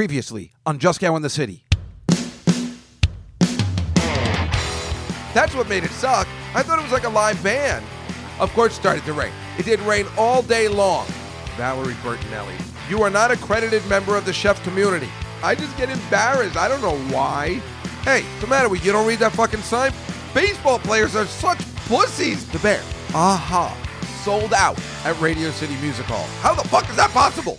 Previously on Juskow in the City. That's what made it suck. I thought it was like a live band. Of course, it started to rain. It did rain all day long. Valerie Bertinelli, you are not a credited member of the chef community. I just get embarrassed. I don't know why. Hey, what's the matter with you? You don't read that fucking sign? Baseball players are such pussies. The Bear, aha, sold out at Radio City Music Hall. How the fuck is that possible?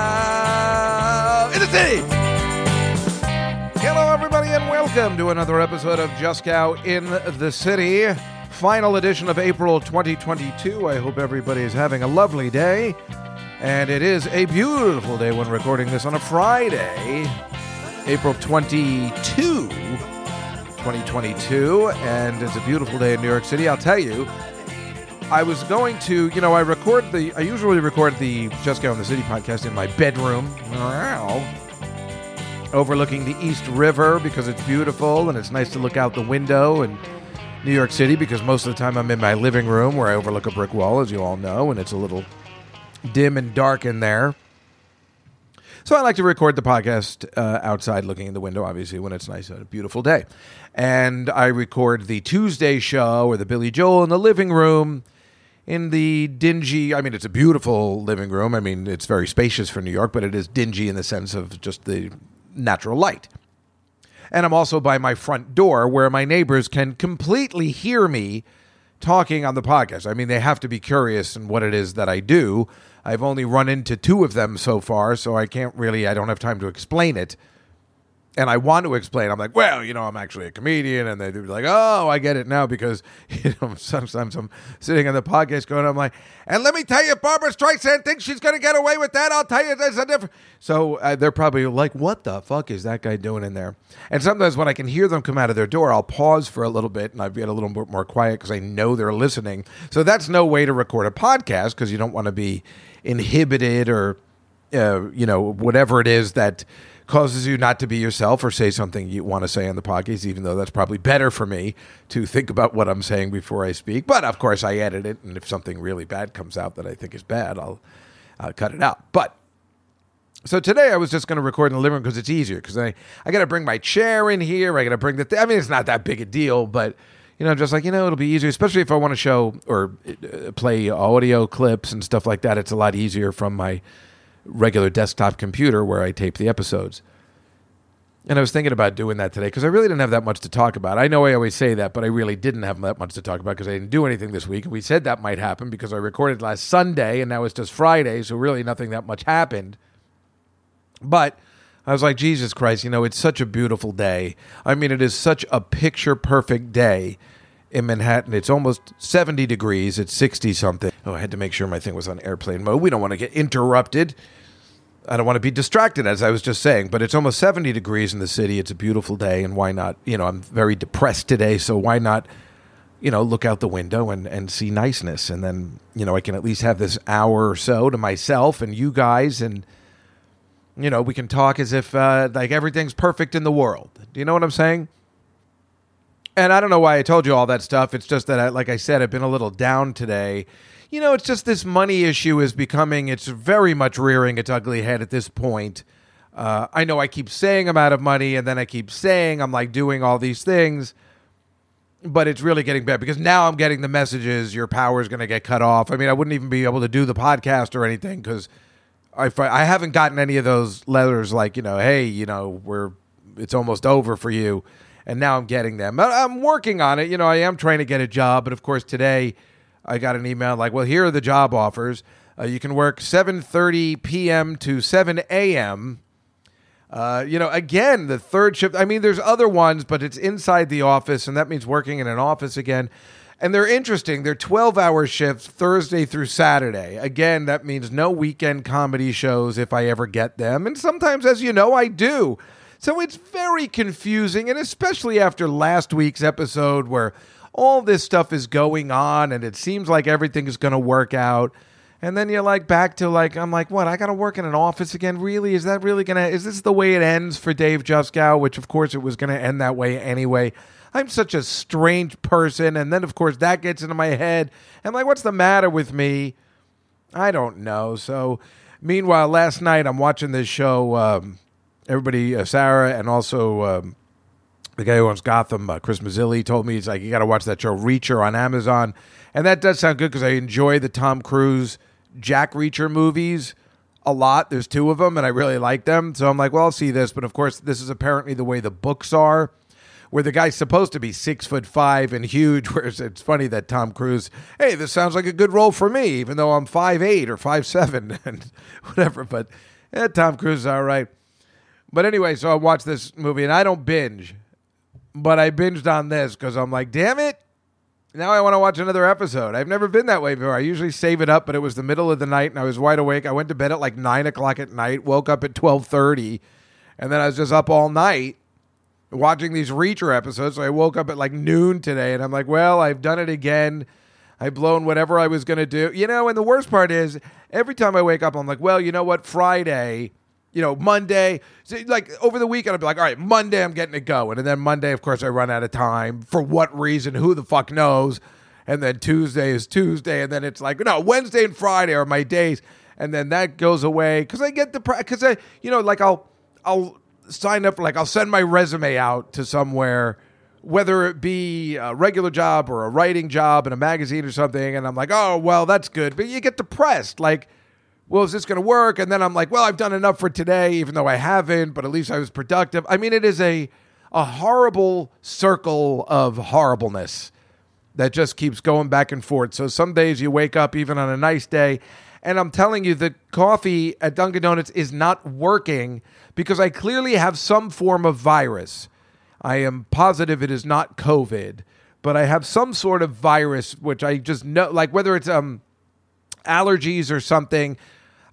Hello, everybody, and welcome to another episode of Juskow in the City. Final edition of April 2022. I hope everybody is having a lovely day. And it is a beautiful day when recording this on a Friday, April 22, 2022. And it's a beautiful day in New York City. I'll tell you, I was going to, you know, I record the, I usually record the Juskow in the City podcast in my bedroom overlooking the East River because it's beautiful and it's nice to look out the window and New York City because most of the time I'm in my living room where I overlook a brick wall, as you all know, and it's a little dim and dark in there. So I like to record the podcast uh, outside looking in the window, obviously, when it's nice and a beautiful day. And I record the Tuesday show or the Billy Joel in the living room in the dingy, I mean, it's a beautiful living room. I mean, it's very spacious for New York, but it is dingy in the sense of just the natural light. And I'm also by my front door where my neighbors can completely hear me talking on the podcast. I mean, they have to be curious in what it is that I do. I've only run into two of them so far, so I can't really, I don't have time to explain it. And I want to explain. I'm like, well, you know, I'm actually a comedian, and they're like, oh, I get it now because you know sometimes I'm sitting on the podcast going, I'm like, and let me tell you, Barbra Streisand thinks she's going to get away with that. I'll tell you, there's a different. So uh, they're probably like, what the fuck is that guy doing in there? And sometimes when I can hear them come out of their door, I'll pause for a little bit and I get a little bit more quiet because I know they're listening. So that's no way to record a podcast because you don't want to be inhibited or uh, you know whatever it is that causes you not to be yourself or say something you want to say on the podcast, even though that's probably better for me to think about what I'm saying before I speak. But of course, I edit it, and if something really bad comes out that I think is bad, I'll uh, cut it out. But so today I was just going to record in the living room because it's easier because I, I got to bring my chair in here. I got to bring the, th- I mean, it's not that big a deal, but you know, just like, you know, it'll be easier, especially if I want to show or uh, play audio clips and stuff like that. It's a lot easier from my regular desktop computer where I tape the episodes. And I was thinking about doing that today because I really didn't have that much to talk about. I know I always say that, but I really didn't have that much to talk about because I didn't do anything this week. And we said that might happen because I recorded last Sunday and now it's just Friday, so really nothing that much happened. But I was like, Jesus Christ, you know, it's such a beautiful day. I mean, it is such a picture perfect day in Manhattan. It's almost 70 degrees, it's 60 something. Oh, I had to make sure my thing was on airplane mode. We don't want to get interrupted. I don't want to be distracted, as I was just saying, but it's almost 70 degrees in the city. It's a beautiful day, and why not? You know, I'm very depressed today, so why not, you know, look out the window and, and see niceness? And then, you know, I can at least have this hour or so to myself and you guys, and, you know, we can talk as if uh, like everything's perfect in the world. Do you know what I'm saying? And I don't know why I told you all that stuff. It's just that, I, like I said, I've been a little down today you know, it's just this money issue is becoming, it's very much rearing its ugly head at this point. Uh, I know I keep saying I'm out of money, and then I keep saying I'm like doing all these things, but it's really getting bad because now I'm getting the messages your power is going to get cut off. I mean, I wouldn't even be able to do the podcast or anything because I, I haven't gotten any of those letters like, you know, hey, you know, we're, it's almost over for you. And now I'm getting them. I'm working on it. You know, I am trying to get a job, but of course, today, I got an email like, "Well, here are the job offers. Uh, you can work 7:30 p.m. to 7 a.m." Uh, you know, again, the third shift. I mean, there's other ones, but it's inside the office, and that means working in an office again. And they're interesting. They're 12 hour shifts Thursday through Saturday. Again, that means no weekend comedy shows if I ever get them. And sometimes, as you know, I do. So it's very confusing. And especially after last week's episode where all this stuff is going on and it seems like everything is going to work out. And then you're like back to like, I'm like, what? I got to work in an office again? Really? Is that really going to, is this the way it ends for Dave Juskow? Which, of course, it was going to end that way anyway. I'm such a strange person. And then, of course, that gets into my head. I'm like, what's the matter with me? I don't know. So, meanwhile, last night I'm watching this show. Um, everybody, uh, Sarah, and also um, the guy who owns Gotham, uh, Chris Mazzilli, told me he's like, you got to watch that show Reacher on Amazon, and that does sound good because I enjoy the Tom Cruise Jack Reacher movies a lot. There's two of them, and I really like them. So I'm like, well, I'll see this. But of course, this is apparently the way the books are, where the guy's supposed to be six foot five and huge. Whereas it's funny that Tom Cruise, hey, this sounds like a good role for me, even though I'm five eight or five seven and whatever. But yeah, Tom Cruise is all right. But anyway, so I watched this movie, and I don't binge but I binged on this because I'm like, damn it. Now I want to watch another episode. I've never been that way before. I usually save it up, but it was the middle of the night and I was wide awake. I went to bed at like nine o'clock at night, woke up at twelve thirty, and then I was just up all night watching these Reacher episodes. So I woke up at like noon today and I'm like, well, I've done it again. I've blown whatever I was going to do. You know, and the worst part is every time I wake up, I'm like, well, you know what? Friday, you know, Monday, so like over the weekend, I'd be like, all right, Monday, I'm getting it going. And then Monday, of course, I run out of time. For what reason? Who the fuck knows? And then Tuesday is Tuesday. And then it's like, no, Wednesday and Friday are my days. And then that goes away because I get the, because I, you know, like I'll, I'll sign up, like I'll send my resume out to somewhere, whether it be a regular job or a writing job in a magazine or something. And I'm like, oh, well, that's good. But you get depressed. Like, well, is this going to work? And then I'm like, well, I've done enough for today, even though I haven't, but at least I was productive. I mean, it is a a horrible circle of horribleness that just keeps going back and forth. So some days you wake up even on a nice day, and I'm telling you, the coffee at Dunkin' Donuts is not working because I clearly have some form of virus. I am positive it is not COVID, but I have some sort of virus which I just know, like whether it's um allergies or something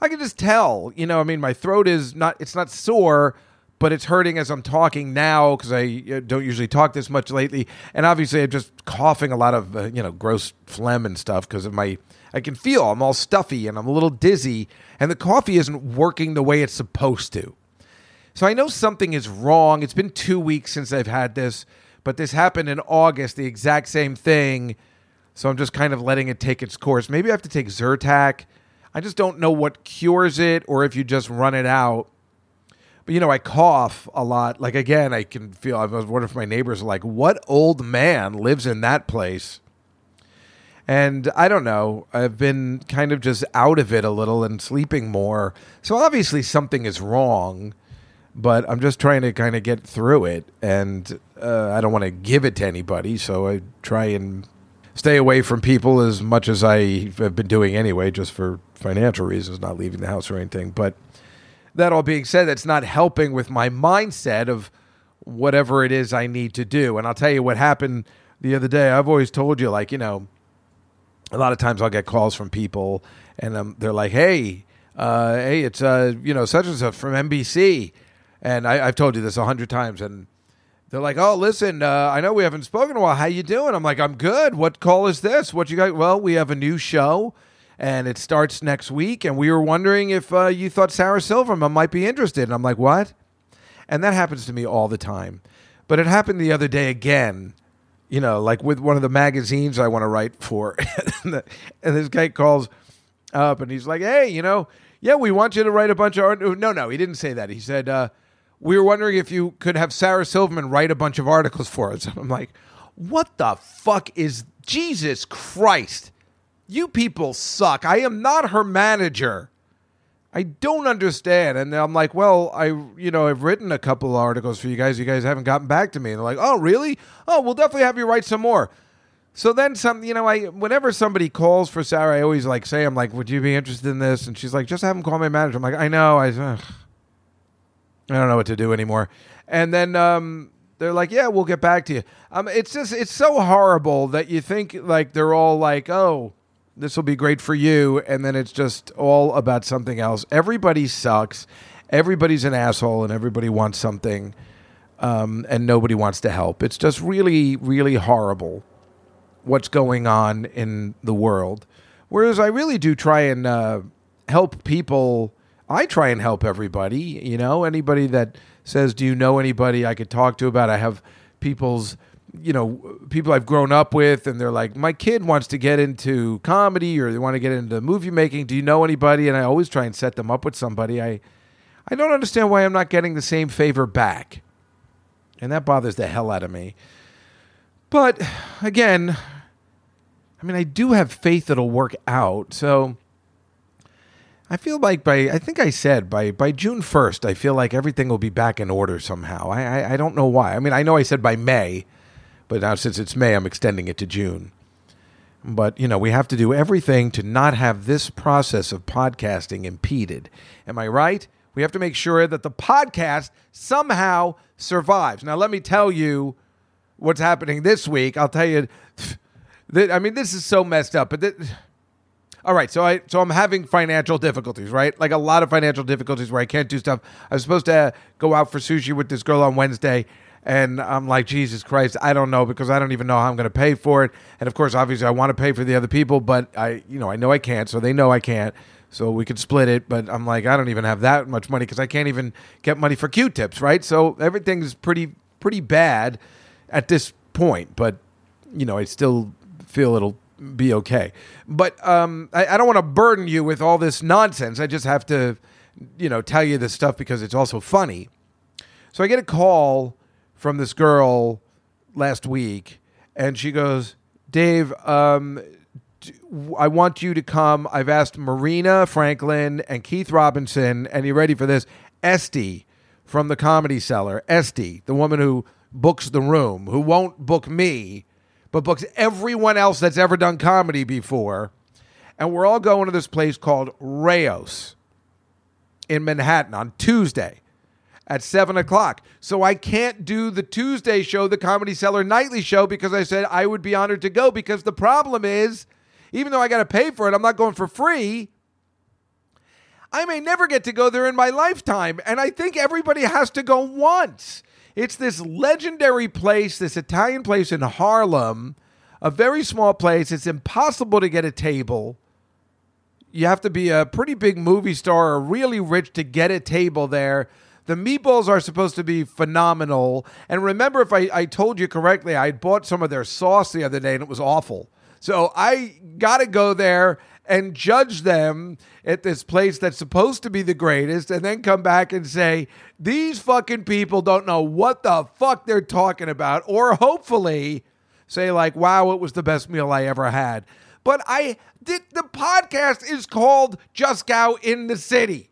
I can just tell. You know, I mean, my throat is not, it's not sore, but it's hurting as I'm talking now because I uh, don't usually talk this much lately. And obviously, I'm just coughing a lot of, uh, you know, gross phlegm and stuff because of my, I can feel I'm all stuffy and I'm a little dizzy, and the coffee isn't working the way it's supposed to. So I know something is wrong. It's been two weeks since I've had this, but this happened in August, the exact same thing. So I'm just kind of letting it take its course. Maybe I have to take Zyrtec I just don't know what cures it or if you just run it out. But you know, I cough a lot. Like again, I can feel. I was wondering if my neighbors are like, "What old man lives in that place?" And I don't know. I've been kind of just out of it a little and sleeping more. So obviously something is wrong. But I'm just trying to kind of get through it, and uh, I don't want to give it to anybody. So I try and stay away from people as much as I have been doing anyway, just for financial reasons, not leaving the house or anything. But that all being said, that's not helping with my mindset of whatever it is I need to do. And I'll tell you what happened the other day. I've always told you, like, you know, a lot of times I'll get calls from people and um, they're like, hey, uh, hey, it's, uh, you know, such and such from NBC. And I, have told you this a hundred times. And they're like, "Oh, listen, uh, I know we haven't spoken in a while. How you doing?" I'm like, "I'm good. What call is this? What you got?" Well, we have a new show, and it starts next week. And we were wondering if uh, you thought Sarah Silverman might be interested. And I'm like, "What?" And that happens to me all the time. But it happened the other day again. You know, like with one of the magazines I want to write for, and this guy calls up and he's like, "Hey, you know, yeah, we want you to write a bunch of art." No, no, he didn't say that. He said. Uh, we were wondering if you could have Sarah Silverman write a bunch of articles for us. I'm like, what the fuck is Jesus Christ? You people suck. I am not her manager. I don't understand. And I'm like, well, I, you know, I've written a couple articles for you guys. You guys haven't gotten back to me. And they're like, oh, really? Oh, we'll definitely have you write some more. So then some, you know, I whenever somebody calls for Sarah, I always like say, I'm like, would you be interested in this? And she's like, just have him call my manager. I'm like, I know. I, ugh. I don't know what to do anymore. And then um, they're like, yeah, we'll get back to you. Um, it's just it's so horrible that you think like they're all like, oh, this will be great for you, and then it's just all about something else. Everybody sucks. Everybody's an asshole, and everybody wants something, um, and nobody wants to help. It's just really, really horrible what's going on in the world. Whereas I really do try and uh, help people. I try and help everybody. You know, anybody that says, "Do you know anybody I could talk to about?" I have people's you know people I've grown up with, and they're like, my kid wants to get into comedy or they want to get into movie making. Do you know anybody? And I always try and set them up with somebody. I I don't understand why I'm not getting the same favor back, and that bothers the hell out of me. But again, I mean, I do have faith it'll work out. So. I feel like by I think I said by by June first, I feel like everything will be back in order somehow. I, I I don't know why. I mean, I know I said by May, but now since it's May, I'm extending it to June. But, you know, we have to do everything to not have this process of podcasting impeded. Am I right? We have to make sure that the podcast somehow survives. Now, let me tell you what's happening this week. I'll tell you that, I mean, this is so messed up, but that, all right, so I so I'm having financial difficulties, right? Like a lot of financial difficulties where I can't do stuff. I was supposed to go out for sushi with this girl on Wednesday, and I'm like, Jesus Christ, I don't know because I don't even know how I'm going to pay for it. And of course, obviously, I want to pay for the other people, but I, you know, I know I can't, so they know I can't. So we could split it, but I'm like, I don't even have that much money because I can't even get money for Q-tips, right? So everything's pretty pretty bad at this point, but you know, I still feel it'll be okay. But um, I, I don't want to burden you with all this nonsense. I just have to, you know, tell you this stuff because it's also funny. So I get a call from this girl last week, and she goes, Dave, um, I want you to come. I've asked Marina Franklin and Keith Robinson, and you ready for this? Esty from the Comedy Cellar. Esty, the woman who books the room, who won't book me, but books everyone else that's ever done comedy before. And we're all going to this place called Rao's in Manhattan on Tuesday at seven o'clock. So I can't do the Tuesday show, the Comedy Cellar Nightly show, because I said I would be honored to go. Because the problem is, even though I got to pay for it, I'm not going for free. I may never get to go there in my lifetime. And I think everybody has to go once. It's this legendary place, this Italian place in Harlem, a very small place. It's impossible to get a table. You have to be a pretty big movie star or really rich to get a table there. The meatballs are supposed to be phenomenal. And remember, if I, I told you correctly, I bought some of their sauce the other day and it was awful. So I got to go there and judge them at this place that's supposed to be the greatest and then come back and say, these fucking people don't know what the fuck they're talking about. Or hopefully say, like, wow, it was the best meal I ever had. But I did the podcast is called Juskow in the City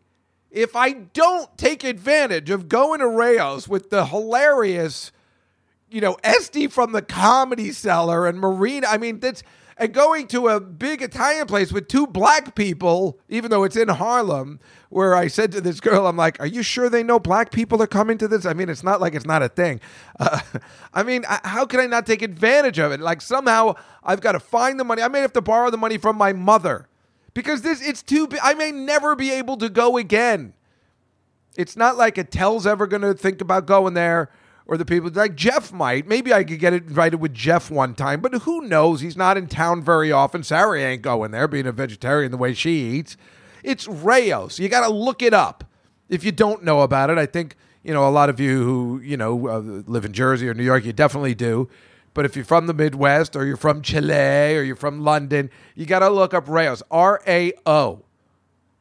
if I don't take advantage of going to Rao's with the hilarious, you know, Esty from the Comedy Cellar and Marina, I mean, that's and going to a big Italian place with two black people, even though it's in Harlem, where I said to this girl, I'm like, "Are you sure they know black people are coming to this?" I mean, it's not like it's not a thing. Uh, I mean, how can I not take advantage of it? Like somehow I've got to find the money. I may have to borrow the money from my mother because this it's too I may never be able to go again. It's not like Attell's ever going to think about going there or the people like Jeff might. Maybe I could get invited with Jeff one time, but who knows? He's not in town very often. Sarah ain't going there, being a vegetarian the way she eats. It's Rao's. You got to look it up if you don't know about it. I think you know a lot of you who you know uh, live in Jersey or New York. You definitely do. But if you're from the Midwest or you're from Chile or you're from London, you got to look up Rao's, R A O.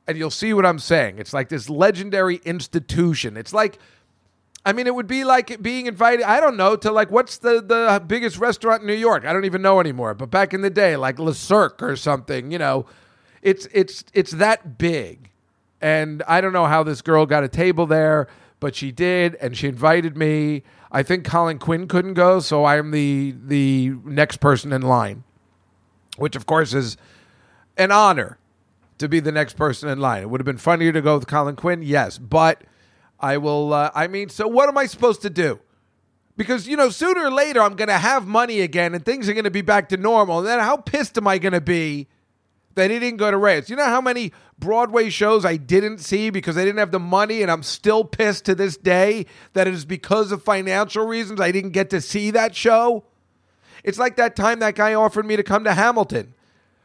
And you'll see what I'm saying. It's like this legendary institution. It's like, I mean, it would be like being invited, I don't know, to like, what's the, the biggest restaurant in New York? I don't even know anymore. But back in the day, like Le Cirque or something, you know, it's, it's, it's that big. And I don't know how this girl got a table there, but she did. And she invited me. I think Colin Quinn couldn't go, so I am the the next person in line, which of course is an honor to be the next person in line. It would have been funnier to go with Colin Quinn, yes, but I will. Uh, I mean, so what am I supposed to do? Because, you know, sooner or later I'm going to have money again and things are going to be back to normal. And then how pissed am I going to be that he didn't go to Rao's? You know how many Broadway shows I didn't see because I didn't have the money and I'm still pissed to this day that it is because of financial reasons I didn't get to see that show? It's like that time that guy offered me to come to Hamilton.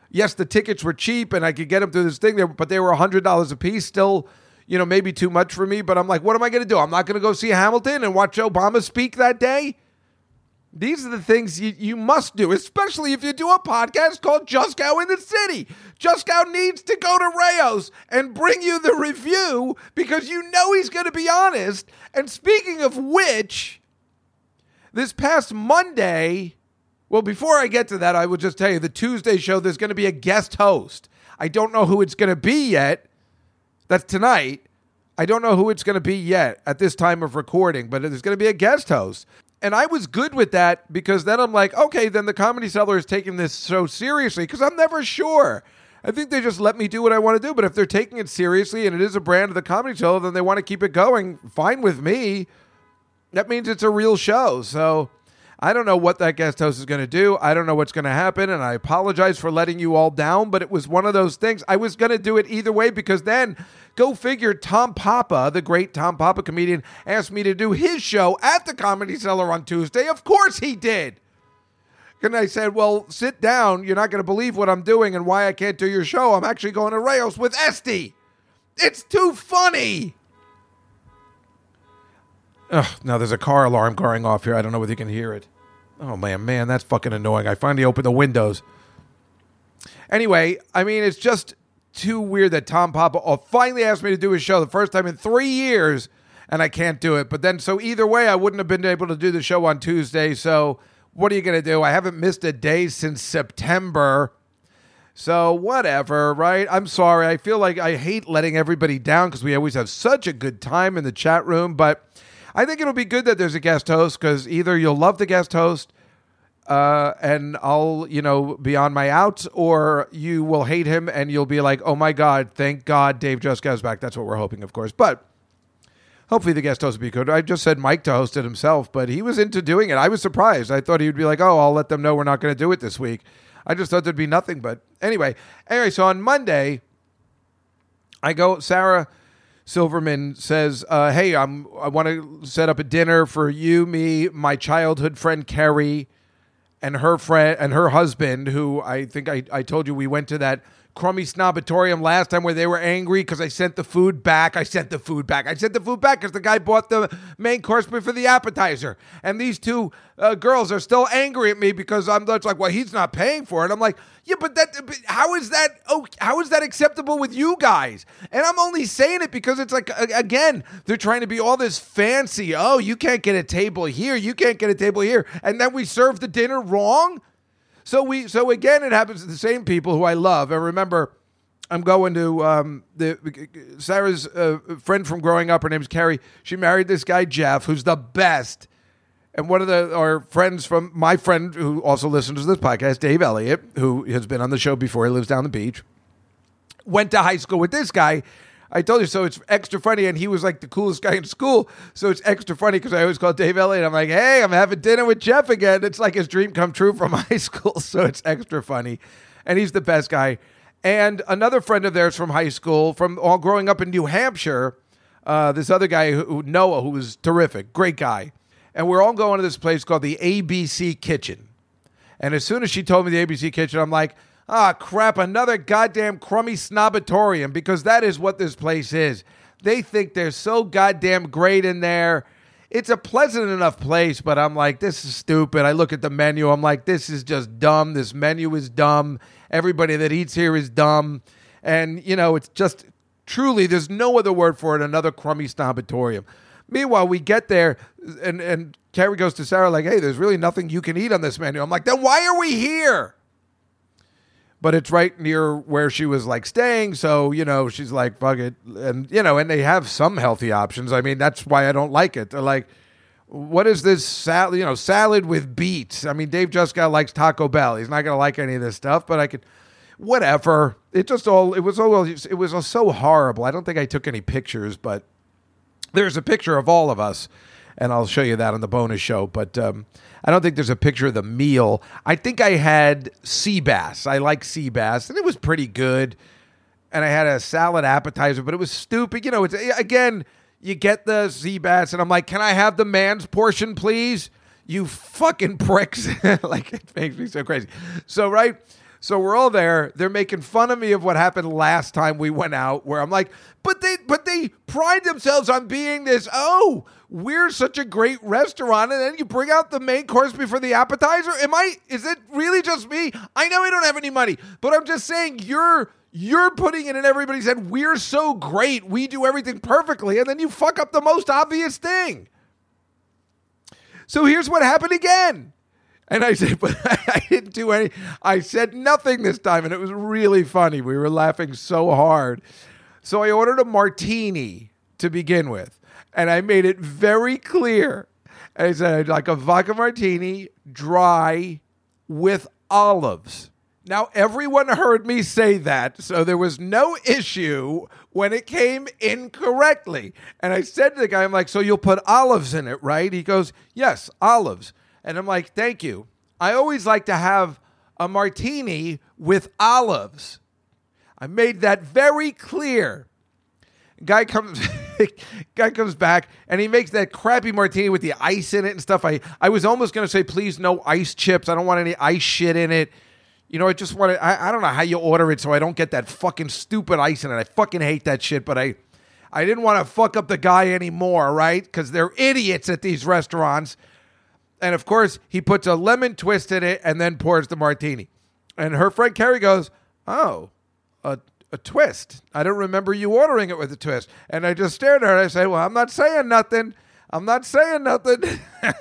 Yes, the tickets were cheap and I could get them through this thing, there, but they were $100 a piece. Still, you know, maybe too much for me. But I'm like, what am I going to do? I'm not going to go see Hamilton and watch Obama speak that day. These are the things you, you must do, especially if you do a podcast called Juskow in the City. Juskow needs to go to Rao's and bring you the review because you know he's going to be honest. And speaking of which, this past Monday, well, before I get to that, I will just tell you the Tuesday show, there's going to be a guest host. I don't know who it's going to be yet. That's tonight. I don't know who it's going to be yet at this time of recording, but there's going to be a guest host. And I was good with that because then I'm like, okay, then the Comedy Cellar is taking this so seriously because I'm never sure. I think they just let me do what I want to do. But if they're taking it seriously and it is a brand of the Comedy Cellar, then they want to keep it going. Fine with me. That means it's a real show. So I don't know what that guest host is going to do. I don't know what's going to happen. And I apologize for letting you all down, but it was one of those things. I was going to do it either way because then, go figure, Tom Papa, the great Tom Papa comedian, asked me to do his show at the Comedy Cellar on Tuesday. Of course he did. And I said, Well, sit down. You're not going to believe what I'm doing and why I can't do your show. I'm actually going to Rao's with Esty. It's too funny. Ugh, now there's a car alarm going off here. I don't know whether you can hear it. Oh man, man, that's fucking annoying. I finally opened the windows. Anyway, I mean, it's just too weird that Tom Papa finally asked me to do his show the first time in three years, and I can't do it. But then, so either way, I wouldn't have been able to do the show on Tuesday. So, what are you going to do? I haven't missed a day since September. So, whatever, right? I'm sorry. I feel like I hate letting everybody down because we always have such a good time in the chat room, but I think it'll be good that there's a guest host because either you'll love the guest host uh, and I'll, you know, be on my outs, or you will hate him and you'll be like, oh my God, thank God Dave Juskow's back. That's what we're hoping, of course. But hopefully the guest host will be good. I just said Mike to host it himself, but he was into doing it. I was surprised. I thought he would be like, oh, I'll let them know we're not going to do it this week. I just thought there'd be nothing. But anyway, anyway, so on Monday, I go, Sarah Silverman says, uh, "Hey, I'm I want to set up a dinner for you, me, my childhood friend Carrie, and her friend and her husband, who I think I, I told you we went to that crummy snobatorium last time where they were angry because I sent the food back. I sent the food back. I sent the food back because the guy bought the main course for the appetizer. And these two uh, girls are still angry at me because I'm just like, well, he's not paying for it. I'm like, yeah, but that, but how is that? Oh, how is that acceptable with you guys? And I'm only saying it because it's like, again, they're trying to be all this fancy. Oh, you can't get a table here. You can't get a table here. And then we serve the dinner wrong. So we so again it happens to the same people who I love. And remember, I'm going to um, the Sarah's uh, friend from growing up. Her name's Carrie. She married this guy Jeff, who's the best. And one of the our friends from my friend who also listens to this podcast, Dave Elliott, who has been on the show before. He lives down the beach. Went to high school with this guy, I told you so. It's extra funny, and he was like the coolest guy in school. So it's extra funny because I always call Dave Elliott. I'm like, hey, I'm having dinner with Jeff again. It's like his dream come true from high school. So it's extra funny, and he's the best guy. And another friend of theirs from high school, from all growing up in New Hampshire, uh, this other guy who, Noah, who was terrific, great guy. And we're all going to this place called the ABC Kitchen. And as soon as she told me the ABC Kitchen, I'm like, Ah, crap, another goddamn crummy snobatorium because that is what this place is. They think they're so goddamn great in there. It's a pleasant enough place, but I'm like, this is stupid. I look at the menu, I'm like, this is just dumb. This menu is dumb. Everybody that eats here is dumb. And, you know, it's just truly, there's no other word for it, another crummy snobatorium. Meanwhile, we get there and, and Carrie goes to Sarah, like, hey, there's really nothing you can eat on this menu. I'm like, then why are we here? But it's right near where she was like staying. So, you know, she's like, fuck it. And, you know, and they have some healthy options. I mean, that's why I don't like it. They're like, what is this salad, you know, salad with beets? I mean, Dave Juskow likes Taco Bell. He's not going to like any of this stuff, but I could, whatever. It just all, it was all, it was all so horrible. I don't think I took any pictures, but there's a picture of all of us and I'll show you that on the bonus show. But um, I don't think there's a picture of the meal. I think I had sea bass. I like sea bass, and it was pretty good. And I had a salad appetizer, but it was stupid. You know, it's again, you get the sea bass, and I'm like, can I have the man's portion, please? You fucking pricks! like it makes me so crazy. So right. So we're all there. They're making fun of me of what happened last time we went out, where I'm like, but they but they pride themselves on being this, oh, we're such a great restaurant, and then you bring out the main course before the appetizer. Am I is it really just me? I know I don't have any money, but I'm just saying you're you're putting it in everybody's head. We're so great. We do everything perfectly, and then you fuck up the most obvious thing. So here's what happened again. And I said, but I didn't do any. I said nothing this time, and it was really funny. We were laughing so hard. So I ordered a martini to begin with, and I made it very clear. And I said, like a vodka martini, dry, with olives. Now, everyone heard me say that, so there was no issue when it came incorrectly. And I said to the guy, I'm like, so you'll put olives in it, right? He goes, yes, olives. And I'm like, thank you. I always like to have a martini with olives. I made that very clear. Guy comes guy comes back and he makes that crappy martini with the ice in it and stuff. I, I was almost gonna say, please no ice chips. I don't want any ice shit in it. You know, I just want to I, I don't know how you order it so I don't get that fucking stupid ice in it. I fucking hate that shit, but I I didn't want to fuck up the guy anymore, right? Because they're idiots at these restaurants. And of course, he puts a lemon twist in it and then pours the martini. And her friend Carrie goes, Oh, a, a twist. I don't remember you ordering it with a twist. And I just stared at her and I say, Well, I'm not saying nothing. I'm not saying nothing.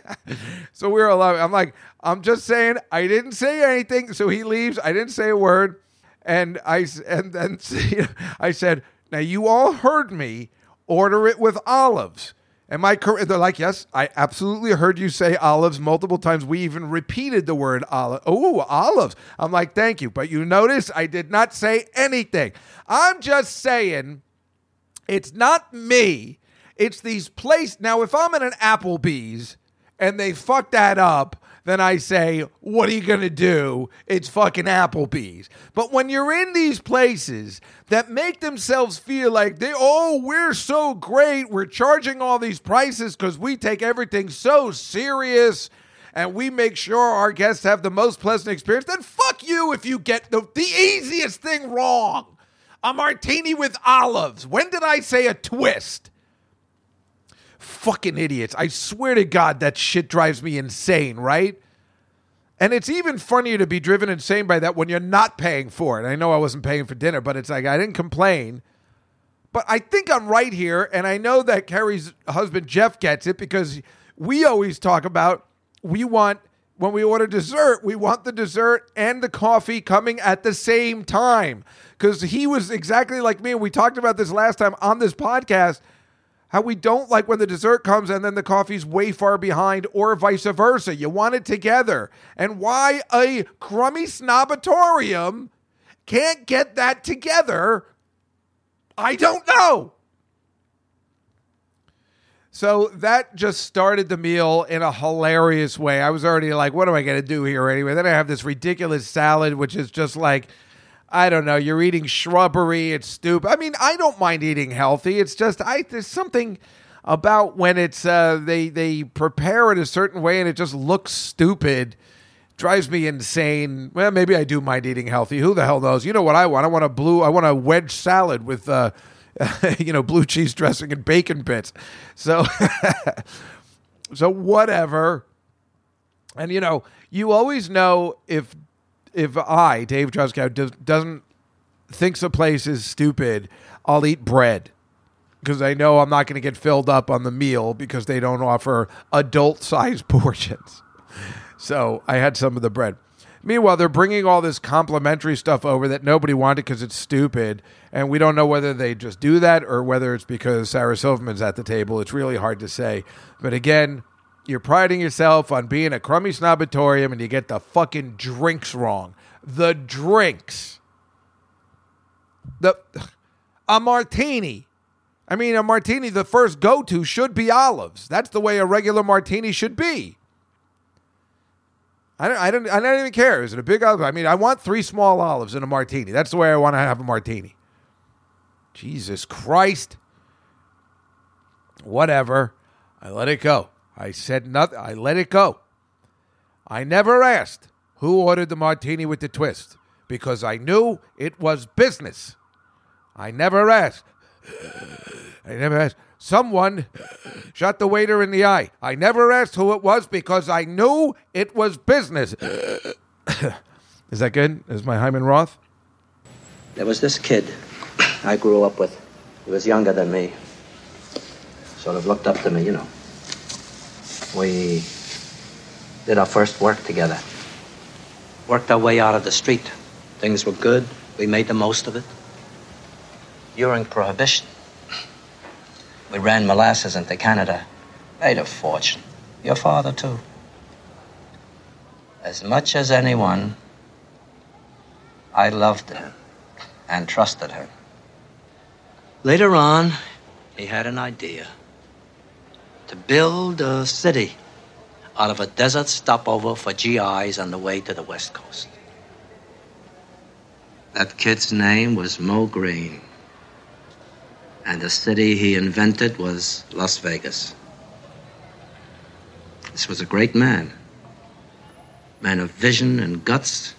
so we were laughing. I'm like, I'm just saying I didn't say anything. So he leaves. I didn't say a word. And I and then I said, Now you all heard me order it with olives. Am I correct? They're like, yes, I absolutely heard you say olives multiple times. We even repeated the word olive. Oh, olives. I'm like, thank you. But you notice I did not say anything. I'm just saying it's not me. It's these places. Now, if I'm in an Applebee's and they fuck that up, then I say, what are you going to do? It's fucking Applebee's. But when you're in these places that make themselves feel like they, oh, we're so great, we're charging all these prices because we take everything so serious and we make sure our guests have the most pleasant experience, then fuck you if you get the, the easiest thing wrong. A martini with olives. When did I say a twist? Fucking idiots. I swear to God, that shit drives me insane, right? And it's even funnier to be driven insane by that when you're not paying for it. I know I wasn't paying for dinner, but it's like I didn't complain. But I think I'm right here, and I know that Carrie's husband Jeff gets it because we always talk about we want when we order dessert, we want the dessert and the coffee coming at the same time. Because he was exactly like me, and we talked about this last time on this podcast how we don't like when the dessert comes and then the coffee's way far behind, or vice versa. You want it together. And why a crummy snobatorium can't get that together, I don't know. So that just started the meal in a hilarious way. I was already like, what am I going to do here anyway? Then I have this ridiculous salad, which is just like I don't know, you're eating shrubbery, it's stupid. I mean, I don't mind eating healthy. It's just I there's something about when it's uh, they they prepare it a certain way and it just looks stupid. Drives me insane. Well, maybe I do mind eating healthy. Who the hell knows? You know what I want? I want a blue. I want a wedge salad with, uh, you know, blue cheese dressing and bacon bits. So, so whatever. And you know, you always know if if I, Dave Juskow, does, doesn't thinks a place is stupid, I'll eat bread because I know I'm not going to get filled up on the meal because they don't offer adult sized portions. So I had some of the bread. Meanwhile, they're bringing all this complimentary stuff over that nobody wanted because it's stupid. And we don't know whether they just do that or whether it's because Sarah Silverman's at the table. It's really hard to say. But again, you're priding yourself on being a crummy snobatorium and you get the fucking drinks wrong. The drinks. The a martini. I mean, a martini, the first go to should be olives. That's the way a regular martini should be. I don't, I don't, I don't even care. Is it a big olive? I mean, I want three small olives in a martini. That's the way I want to have a martini. Jesus Christ. Whatever. I let it go. I said nothing. I let it go. I never asked who ordered the martini with the twist because I knew it was business. I never asked. I never asked. Someone shot the waiter in the eye. I never asked who it was because I knew it was business. Is that good? Is my Hyman Roth? There was this kid I grew up with. He was younger than me. Sort of looked up to me, you know. We did our first work together. Worked our way out of the street. Things were good. We made the most of it. During Prohibition, we ran molasses into Canada. Made a fortune. Your father, too. As much as anyone, I loved him and trusted him. Later on, he had an idea to build a city out of a desert stopover for GIs on the way to the West Coast. That kid's name was Moe Greene. And the city he invented was Las Vegas. This was a great man. Man of vision and guts.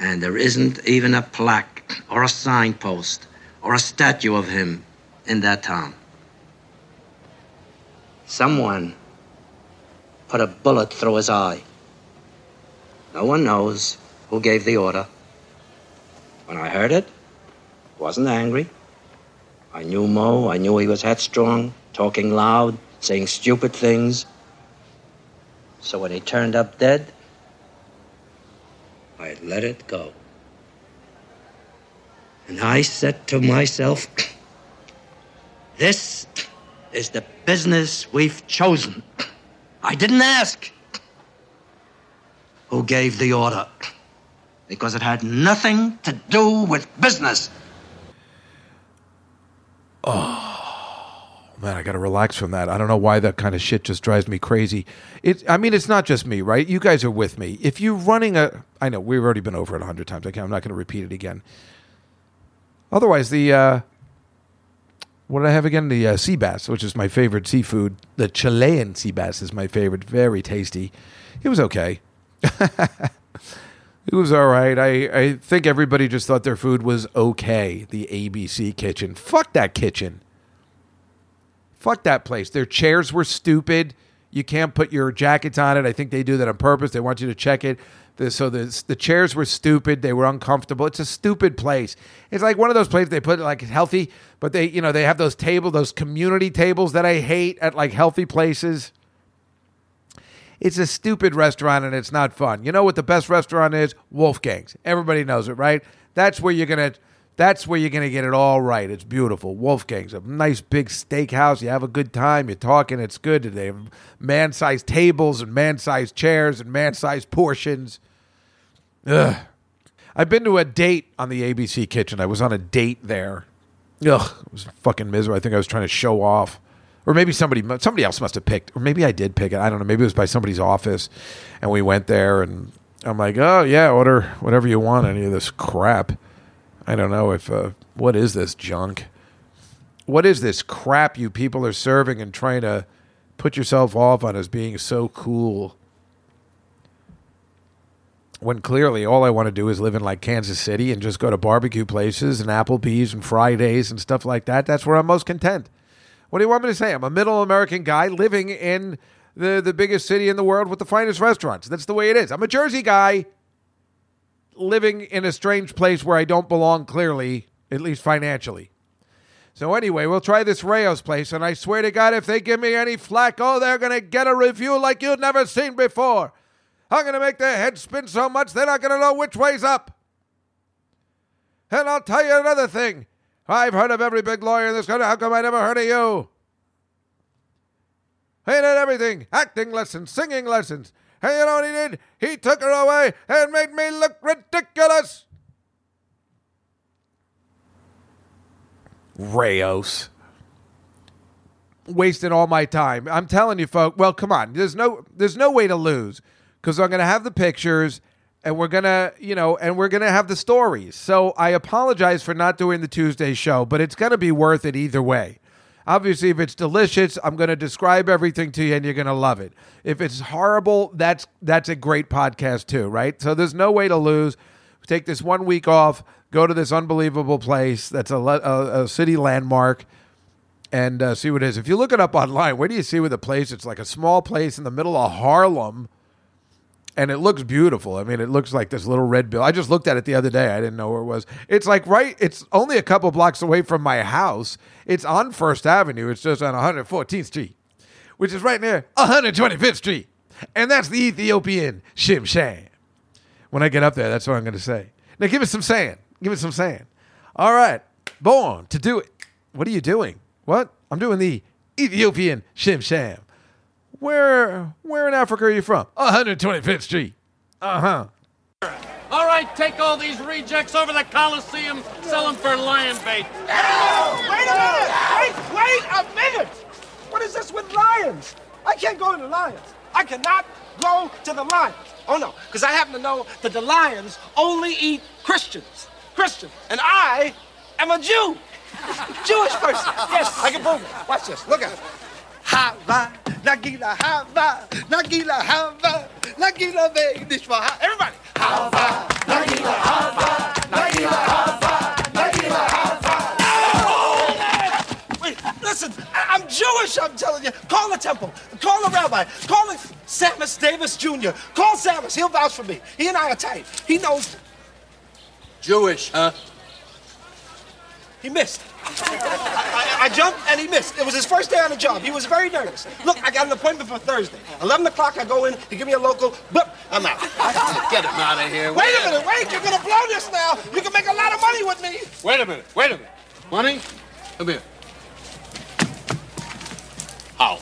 And there isn't even a plaque or a signpost or a statue of him in that town. Someone put a bullet through his eye. No one knows who gave the order. When I heard it, wasn't angry. I knew Moe. I knew he was headstrong, talking loud, saying stupid things. So when he turned up dead, I let it go. And I said to myself, this is the business we've chosen. I didn't ask who gave the order because it had nothing to do with business. Oh man, I got to relax from that. I don't know why that kind of shit just drives me crazy. It, I mean, it's not just me, right? You guys are with me. If you're running a, I know we've already been over it a hundred times. I can't, I'm not to repeat it again. Otherwise, the uh, what did I have again? The uh, sea bass, which is my favorite seafood. The Chilean sea bass is my favorite. Very tasty. It was okay. it was all right. I, I think everybody just thought their food was okay. The ABC kitchen. Fuck that kitchen. Fuck that place. Their chairs were stupid. You can't put your jackets on it. I think they do that on purpose. They want you to check it. The, so the the chairs were stupid. They were uncomfortable. It's a stupid place. It's like one of those places they put like healthy, but they you know they have those table those community tables that I hate at like healthy places. It's a stupid restaurant and it's not fun. You know what the best restaurant is? Wolfgang's. Everybody knows it, right? That's where you're gonna. That's where you're gonna get it all right. It's beautiful. Wolfgang's a nice big steakhouse. You have a good time. You're talking. It's good. They have man-sized tables and man-sized chairs and man-sized portions. Ugh. I've been to a date on the ABC Kitchen. I was on a date there. Ugh, it was fucking miserable. I think I was trying to show off, or maybe somebody somebody else must have picked, or maybe I did pick it. I don't know. Maybe it was by somebody's office, and we went there, and I'm like, oh yeah, order whatever you want. Any of this crap. I don't know if uh, what is this junk? What is this crap you people are serving and trying to put yourself off on as being so cool? When clearly all I want to do is live in like Kansas City and just go to barbecue places and Applebee's and Fridays and stuff like that. That's where I'm most content. What do you want me to say? I'm a middle American guy living in the, the biggest city in the world with the finest restaurants. That's the way it is. I'm a Jersey guy living in a strange place where I don't belong clearly, at least financially. So anyway, we'll try this Rao's place, and I swear to God, if they give me any flack, oh, they're gonna get a review like you've never seen before. I'm going to make their heads spin so much they're not going to know which way's up. And I'll tell you another thing. I've heard of every big lawyer in this country. How come I never heard of you? He did everything acting lessons, singing lessons. And you know what he did? He took her away and made me look ridiculous. Rao's. wasting all my time. I'm telling you, folks. Well, come on. There's no there's no way to lose because I'm going to have the pictures and we're gonna you know and we're gonna have the stories. So I apologize for not doing the Tuesday show, but it's going to be worth it either way. Obviously, if it's delicious, I'm going to describe everything to you, and you're going to love it. If it's horrible, that's that's a great podcast too, right? So there's no way to lose. Take this one week off, go to this unbelievable place that's a, a, a city landmark, and uh, see what it is. If you look it up online, where do you see with a place? It's like a small place in the middle of Harlem, and it looks beautiful. I mean, it looks like this little red bill. I just looked at it the other day. I didn't know where it was. It's like right. It's only a couple blocks away from my house. It's on First Avenue. It's just on 114th Street, which is right near 125th Street, and that's the Ethiopian Shim Sham. When I get up there, that's what I'm going to say. Now, give us some sand. Give us some sand. All right, born to do it. What are you doing? What? I'm doing the Ethiopian Shim Sham. Where where in Africa are you from? 125th Street. Uh huh. All right, take all these rejects over the Coliseum, sell them for lion bait. Wait a minute! Wait, wait a minute! What is this with lions? I can't go to the lions. I cannot go to the lions. Oh no, because I happen to know that the lions only eat Christians. Christians. And I am a Jew. Jewish person. Yes, I can prove it. Watch this. Look at it. Hava, Nagila, Hava, Nagila, Hava, Nagila, Nishwa, Everybody. Hava, Nagila, Hava, Nagila, Hava, Nagila, Hava. Wait, listen, I'm Jewish, I'm telling you. Call the temple. Call the rabbi. Call Sammy Davis Jr. Call Sammy. He'll vouch for me. He and I are tight. He knows Jewish, huh? He missed. I, I, I jumped and he missed. It was his first day on the job. He was very nervous. Look, I got an appointment for Thursday. 11 o'clock, I go in, he give me a local, but I'm out. Get him out of here. Wait a minute, wait, you're gonna blow this now. You can make a lot of money with me. Wait a minute. Wait a minute. Money? Come here. How?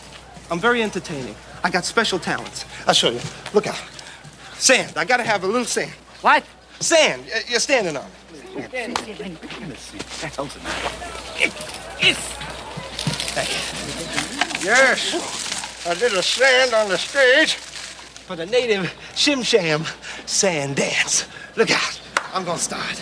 I'm very entertaining. I got special talents. I'll show you. Look out. Sand. I gotta have a little sand. What? Sand. You're standing on it. Yes. I did a sand on the stage for the native Shim Sham sand dance. Look out. I'm gonna start.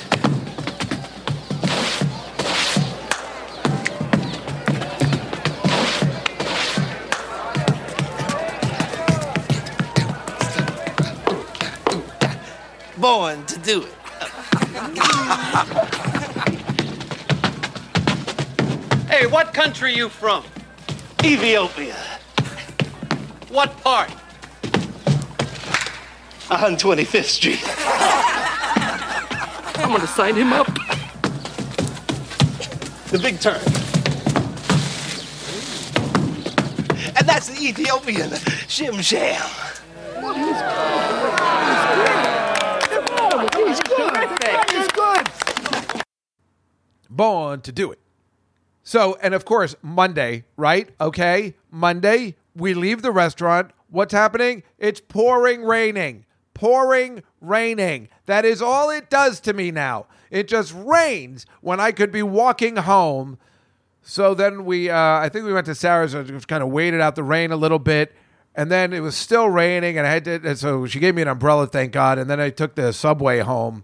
Born to do it. Hey, what country you from? Ethiopia. What part? 125th Street. I'm gonna sign him up. The big turn. And that's the Ethiopian Shim Sham. Born to do it. So, and of course, Monday, right? Okay, Monday, we leave the restaurant. What's happening? It's pouring raining. Pouring raining. That is all it does to me now. It just rains when I could be walking home. So then we, uh, I think we went to Sarah's and just kind of waited out the rain a little bit. And then it was still raining, and I had to, so she gave me an umbrella, thank God. And then I took the subway home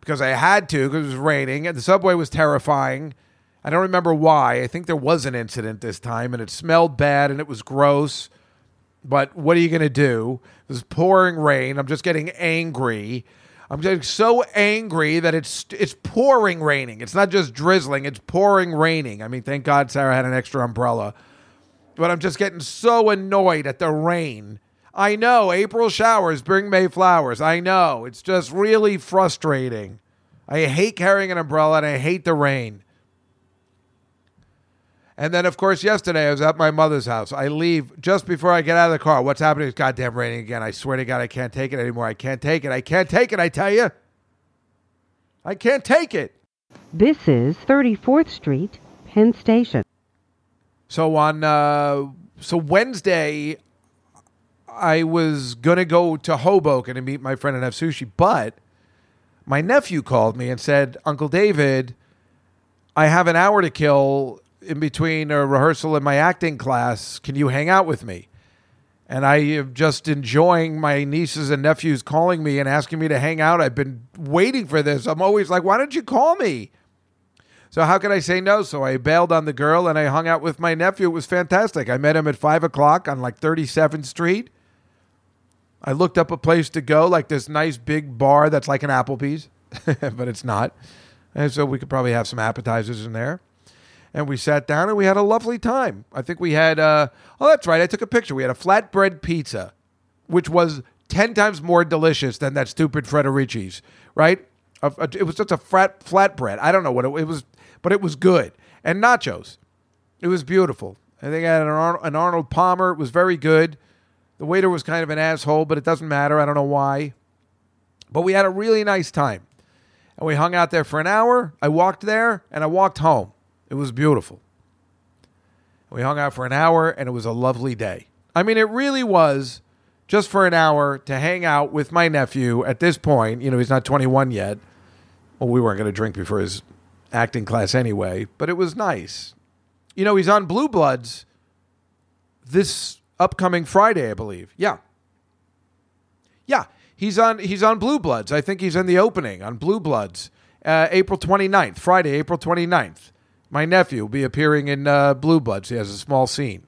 because I had to because it was raining and the subway was terrifying. I don't remember why. I think there was an incident this time and it smelled bad and it was gross. But what are you going to do? Was pouring rain. I'm just getting angry. I'm getting so angry that it's it's pouring raining. It's not just drizzling, it's pouring raining. I mean, thank God Sarah had an extra umbrella. But I'm just getting so annoyed at the rain. I know April showers bring May flowers. I know. It's just really frustrating. I hate carrying an umbrella and I hate the rain. And then, of course, yesterday I was at my mother's house. I leave just before I get out of the car. What's happening? It's goddamn raining again. I swear to God, I can't take it anymore. I can't take it. I can't take it, I tell you. I can't take it. This is 34th Street, Penn Station. So on uh, so Wednesday, I was gonna go to Hoboken and meet my friend and have sushi, but my nephew called me and said, "Uncle David, I have an hour to kill. in between a rehearsal and my acting class, can you hang out with me? And I am just enjoying my nieces and nephews calling me and asking me to hang out. I've been waiting for this. I'm always like, why don't you call me? So how could I say no? So I bailed on the girl and I hung out with my nephew. It was fantastic. I met him at five o'clock on like 37th Street. I looked up a place to go, like this nice big bar that's like an Applebee's, but it's not. And so we could probably have some appetizers in there. And we sat down and we had a lovely time. I think we had, uh, oh, that's right. I took a picture. We had a flatbread pizza, which was 10 times more delicious than that stupid Frederici's, right? A- a- it was just a flat flatbread. I don't know what it, it was, but it was good. And nachos. It was beautiful. I think I had an, Ar- an Arnold Palmer. It was very good. The waiter was kind of an asshole, but it doesn't matter. I don't know why. But we had a really nice time. And we hung out there for an hour. I walked there and I walked home. It was beautiful. We hung out for an hour and it was a lovely day. I mean, it really was just for an hour to hang out with my nephew at this point. You know, he's not 21 yet. Well, we weren't going to drink before his acting class anyway, but it was nice. You know, he's on Blue Bloods this upcoming Friday, I believe. Yeah. Yeah, he's on he's on Blue Bloods. I think he's in the opening on Blue Bloods, uh, April 29th, Friday, April 29th. My nephew will be appearing in uh, Blue Bloods. He has a small scene.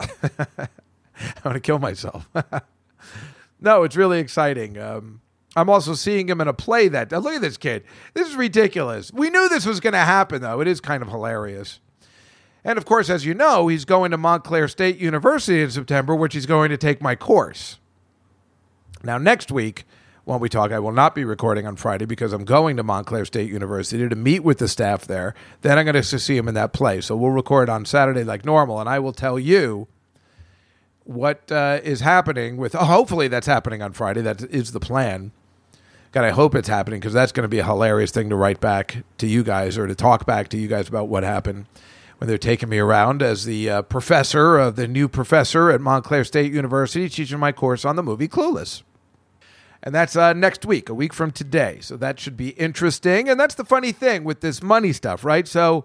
I'm going to kill myself. no, it's really exciting. Um, I'm also seeing him in a play that. uh, look at this kid. This is ridiculous. We knew this was going to happen, though. It is kind of hilarious. And of course, as you know, he's going to Montclair State University in September, which he's going to take my course. Now, next week, when we talk, I will not be recording on Friday because I'm going to Montclair State University to meet with the staff there. Then I'm going to see him in that play. So we'll record on Saturday like normal, and I will tell you what uh, is happening with. Oh, hopefully, that's happening on Friday. That is the plan. God, I hope it's happening because that's going to be a hilarious thing to write back to you guys or to talk back to you guys about what happened when they're taking me around as the uh, professor of the new professor at Montclair State University teaching my course on the movie Clueless. And that's uh, next week, a week from today. So that should be interesting. And that's the funny thing with this money stuff, right? So,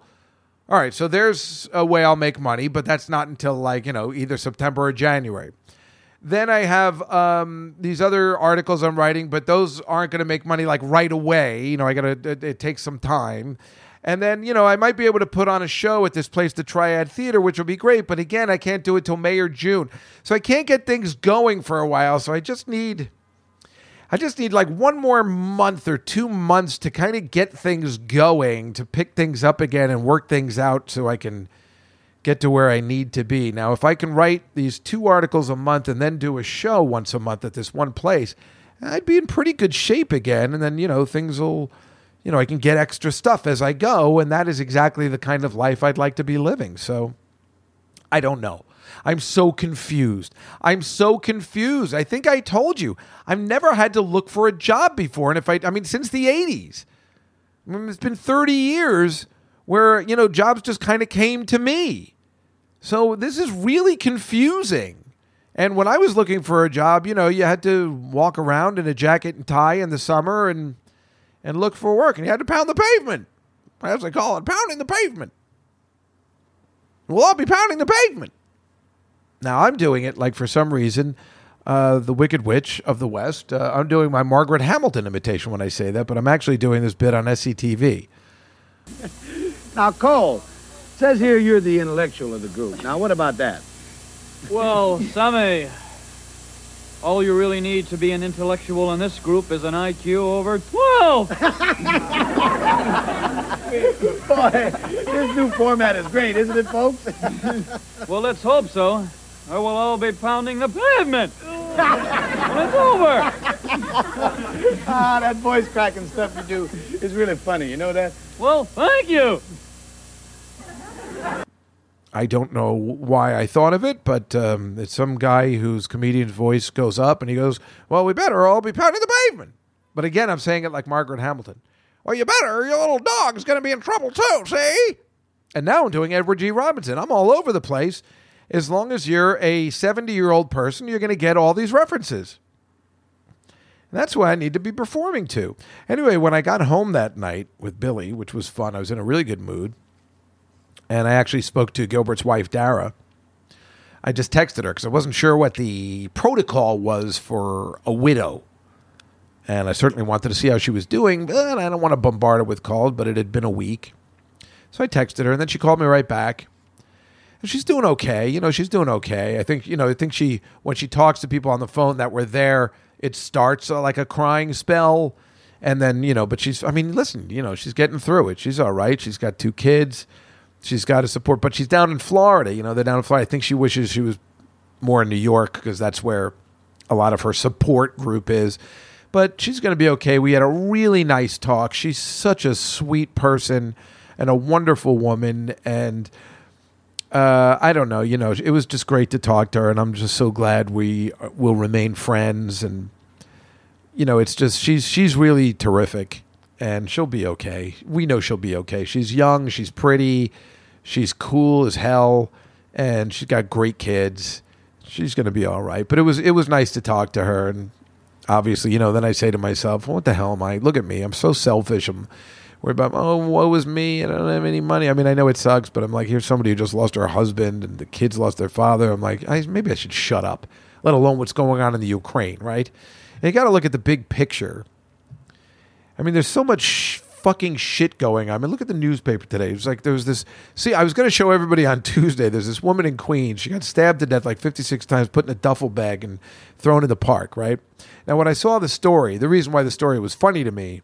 all right, so there's a way I'll make money, but that's not until like, you know, either September or January. Then I have um, these other articles I'm writing, but those aren't going to make money like right away. You know, I got to, it, it takes some time. And then, you know, I might be able to put on a show at this place, the Triad Theater, which will be great. But again, I can't do it till May or June. So I can't get things going for a while. So I just need. I just need like one more month or two months to kind of get things going, to pick things up again and work things out so I can get to where I need to be. Now, if I can write these two articles a month and then do a show once a month at this one place, I'd be in pretty good shape again. And then, you know, things will, you know, I can get extra stuff as I go. And that is exactly the kind of life I'd like to be living. So I don't know. I'm so confused. I'm so confused. I think I told you I've never had to look for a job before. And if I, I mean, since the 80s, I mean, it's been 30 years where, you know, jobs just kind of came to me. So this is really confusing. And when I was looking for a job, you know, you had to walk around in a jacket and tie in the summer and and look for work, and you had to pound the pavement, as they call it, pounding the pavement. We'll all be pounding the pavement. Now I'm doing it like for some reason, uh, the Wicked Witch of the West. Uh, I'm doing my Margaret Hamilton imitation when I say that, but I'm actually doing this bit on SCTV. Now, Cole, says here you're the intellectual of the group. Now, what about that? Well, Sammy, all you really need to be an intellectual in this group is an IQ over 12. Boy, this new format is great, isn't it, folks? well, let's hope so, or we'll all be pounding the pavement when it's over. ah, that voice cracking stuff you do is really funny. You know that? Well, thank you. I don't know why I thought of it, but um, it's some guy whose comedian's voice goes up and he goes, Well, we better all be pounding the pavement. But again, I'm saying it like Margaret Hamilton. Well, you better, your little dog's going to be in trouble too, see? And now I'm doing Edward G. Robinson. I'm all over the place. As long as you're a 70 year old person, you're going to get all these references. And that's why I need to be performing to. Anyway, when I got home that night with Billy, which was fun, I was in a really good mood. And I actually spoke to Gilbert's wife, Dara. I just texted her because I wasn't sure what the protocol was for a widow. And I certainly wanted to see how she was doing, but I don't want to bombard her with calls, but it had been a week. So I texted her, and then she called me right back. And she's doing okay. You know, she's doing okay. I think, you know, I think she, when she talks to people on the phone that were there, it starts uh, like a crying spell. And then, you know, but she's, I mean, listen, you know, she's getting through it. She's all right. She's got two kids. She's got to support, but she's down in Florida. You know, they're down in Florida. I think she wishes she was more in New York because that's where a lot of her support group is. But she's going to be okay. We had a really nice talk. She's such a sweet person and a wonderful woman. And uh, I don't know, you know, it was just great to talk to her. And I'm just so glad we will remain friends. And, you know, it's just, she's, she's really terrific and she'll be okay. We know she'll be okay. She's young, she's pretty, she's cool as hell, and she's got great kids. She's going to be all right. But it was it was nice to talk to her and obviously, you know, then I say to myself, what the hell am I? Look at me. I'm so selfish. I'm worried about, oh, woe is me. I don't have any money. I mean, I know it sucks, but I'm like, here's somebody who just lost her husband and the kids lost their father. I'm like, I, maybe I should shut up, let alone what's going on in the Ukraine, right? And you got to look at the big picture. I mean, there's so much fucking shit going on. I mean, look at the newspaper today. It was like there was this. See, I was going to show everybody on Tuesday. There's this woman in Queens. She got stabbed to death like 56 times, put in a duffel bag and thrown in the park. Right now, when I saw the story, the reason why the story was funny to me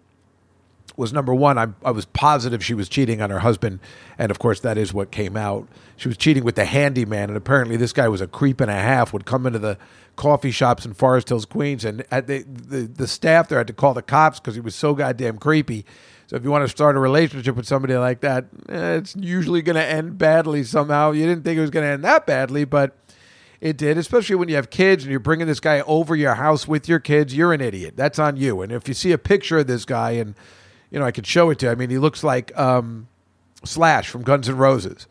was number one, I, I was positive she was cheating on her husband, and of course that is what came out. She was cheating with the handyman, and apparently this guy was a creep and a half. Would come into the coffee shops in Forest Hills, Queens, and the, the the staff there had to call the cops because he was so goddamn creepy. So if you want to start a relationship with somebody like that, eh, it's usually going to end badly somehow. You didn't think it was going to end that badly, but it did. Especially when you have kids and you're bringing this guy over your house with your kids. You're an idiot. That's on you. And if you see a picture of this guy and you know, I could show it to you. I mean, he looks like um, Slash from Guns N' Roses.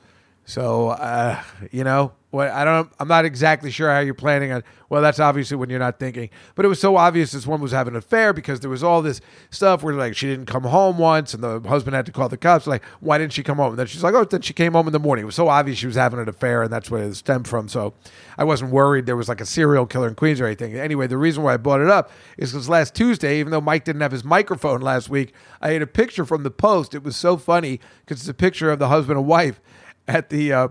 So, uh, you know, I don't, I'm not exactly sure how you're planning on. Well, that's obviously when you're not thinking, but it was so obvious this woman was having an affair because there was all this stuff where like she didn't come home once, and the husband had to call the cops. Like, why didn't she come home? And then she's like, oh, then she came home in the morning. It was so obvious she was having an affair, and that's where it stemmed from. So, I wasn't worried there was like a serial killer in Queens or anything. Anyway, the reason why I brought it up is because last Tuesday, even though Mike didn't have his microphone last week, I had a picture from the Post. It was so funny because it's a picture of the husband and wife at the. Uh,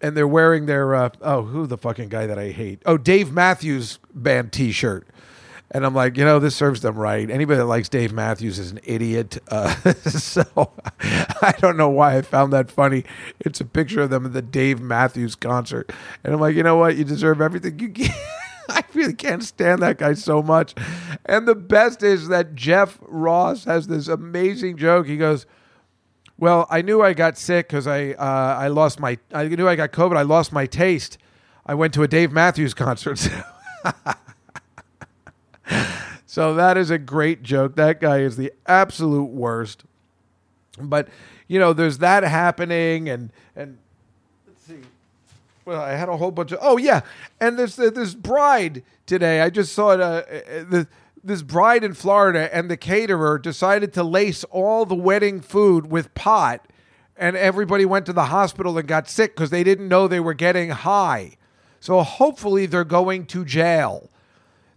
and they're wearing their uh, oh who the fucking guy that I hate oh Dave Matthews band T-shirt, and I'm like you know this serves them right. Anybody that likes Dave Matthews is an idiot. Uh, so I don't know why I found that funny. It's a picture of them at the Dave Matthews concert, and I'm like you know what you deserve everything you get. I really can't stand that guy so much. And the best is that Jeff Ross has this amazing joke. He goes. Well, I knew I got sick because I uh, I lost my I knew I got COVID. I lost my taste. I went to a Dave Matthews concert. so that is a great joke. That guy is the absolute worst. But you know, there's that happening, and and let's see. Well, I had a whole bunch of. Oh yeah, and this this bride today. I just saw it. Uh, the this bride in Florida and the caterer decided to lace all the wedding food with pot, and everybody went to the hospital and got sick because they didn't know they were getting high. So hopefully they're going to jail.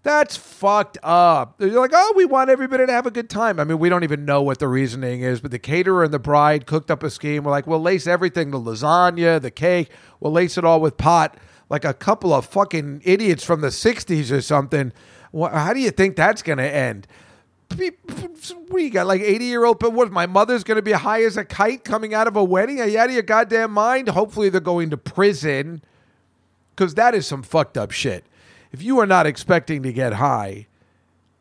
That's fucked up. They're like, oh, we want everybody to have a good time. I mean, we don't even know what the reasoning is, but the caterer and the bride cooked up a scheme. We're like, we'll lace everything the lasagna, the cake, we'll lace it all with pot, like a couple of fucking idiots from the 60s or something how do you think that's going to end? We got like 80 year old, but what? My mother's going to be high as a kite coming out of a wedding? Are you out of your goddamn mind? Hopefully, they're going to prison because that is some fucked up shit. If you are not expecting to get high,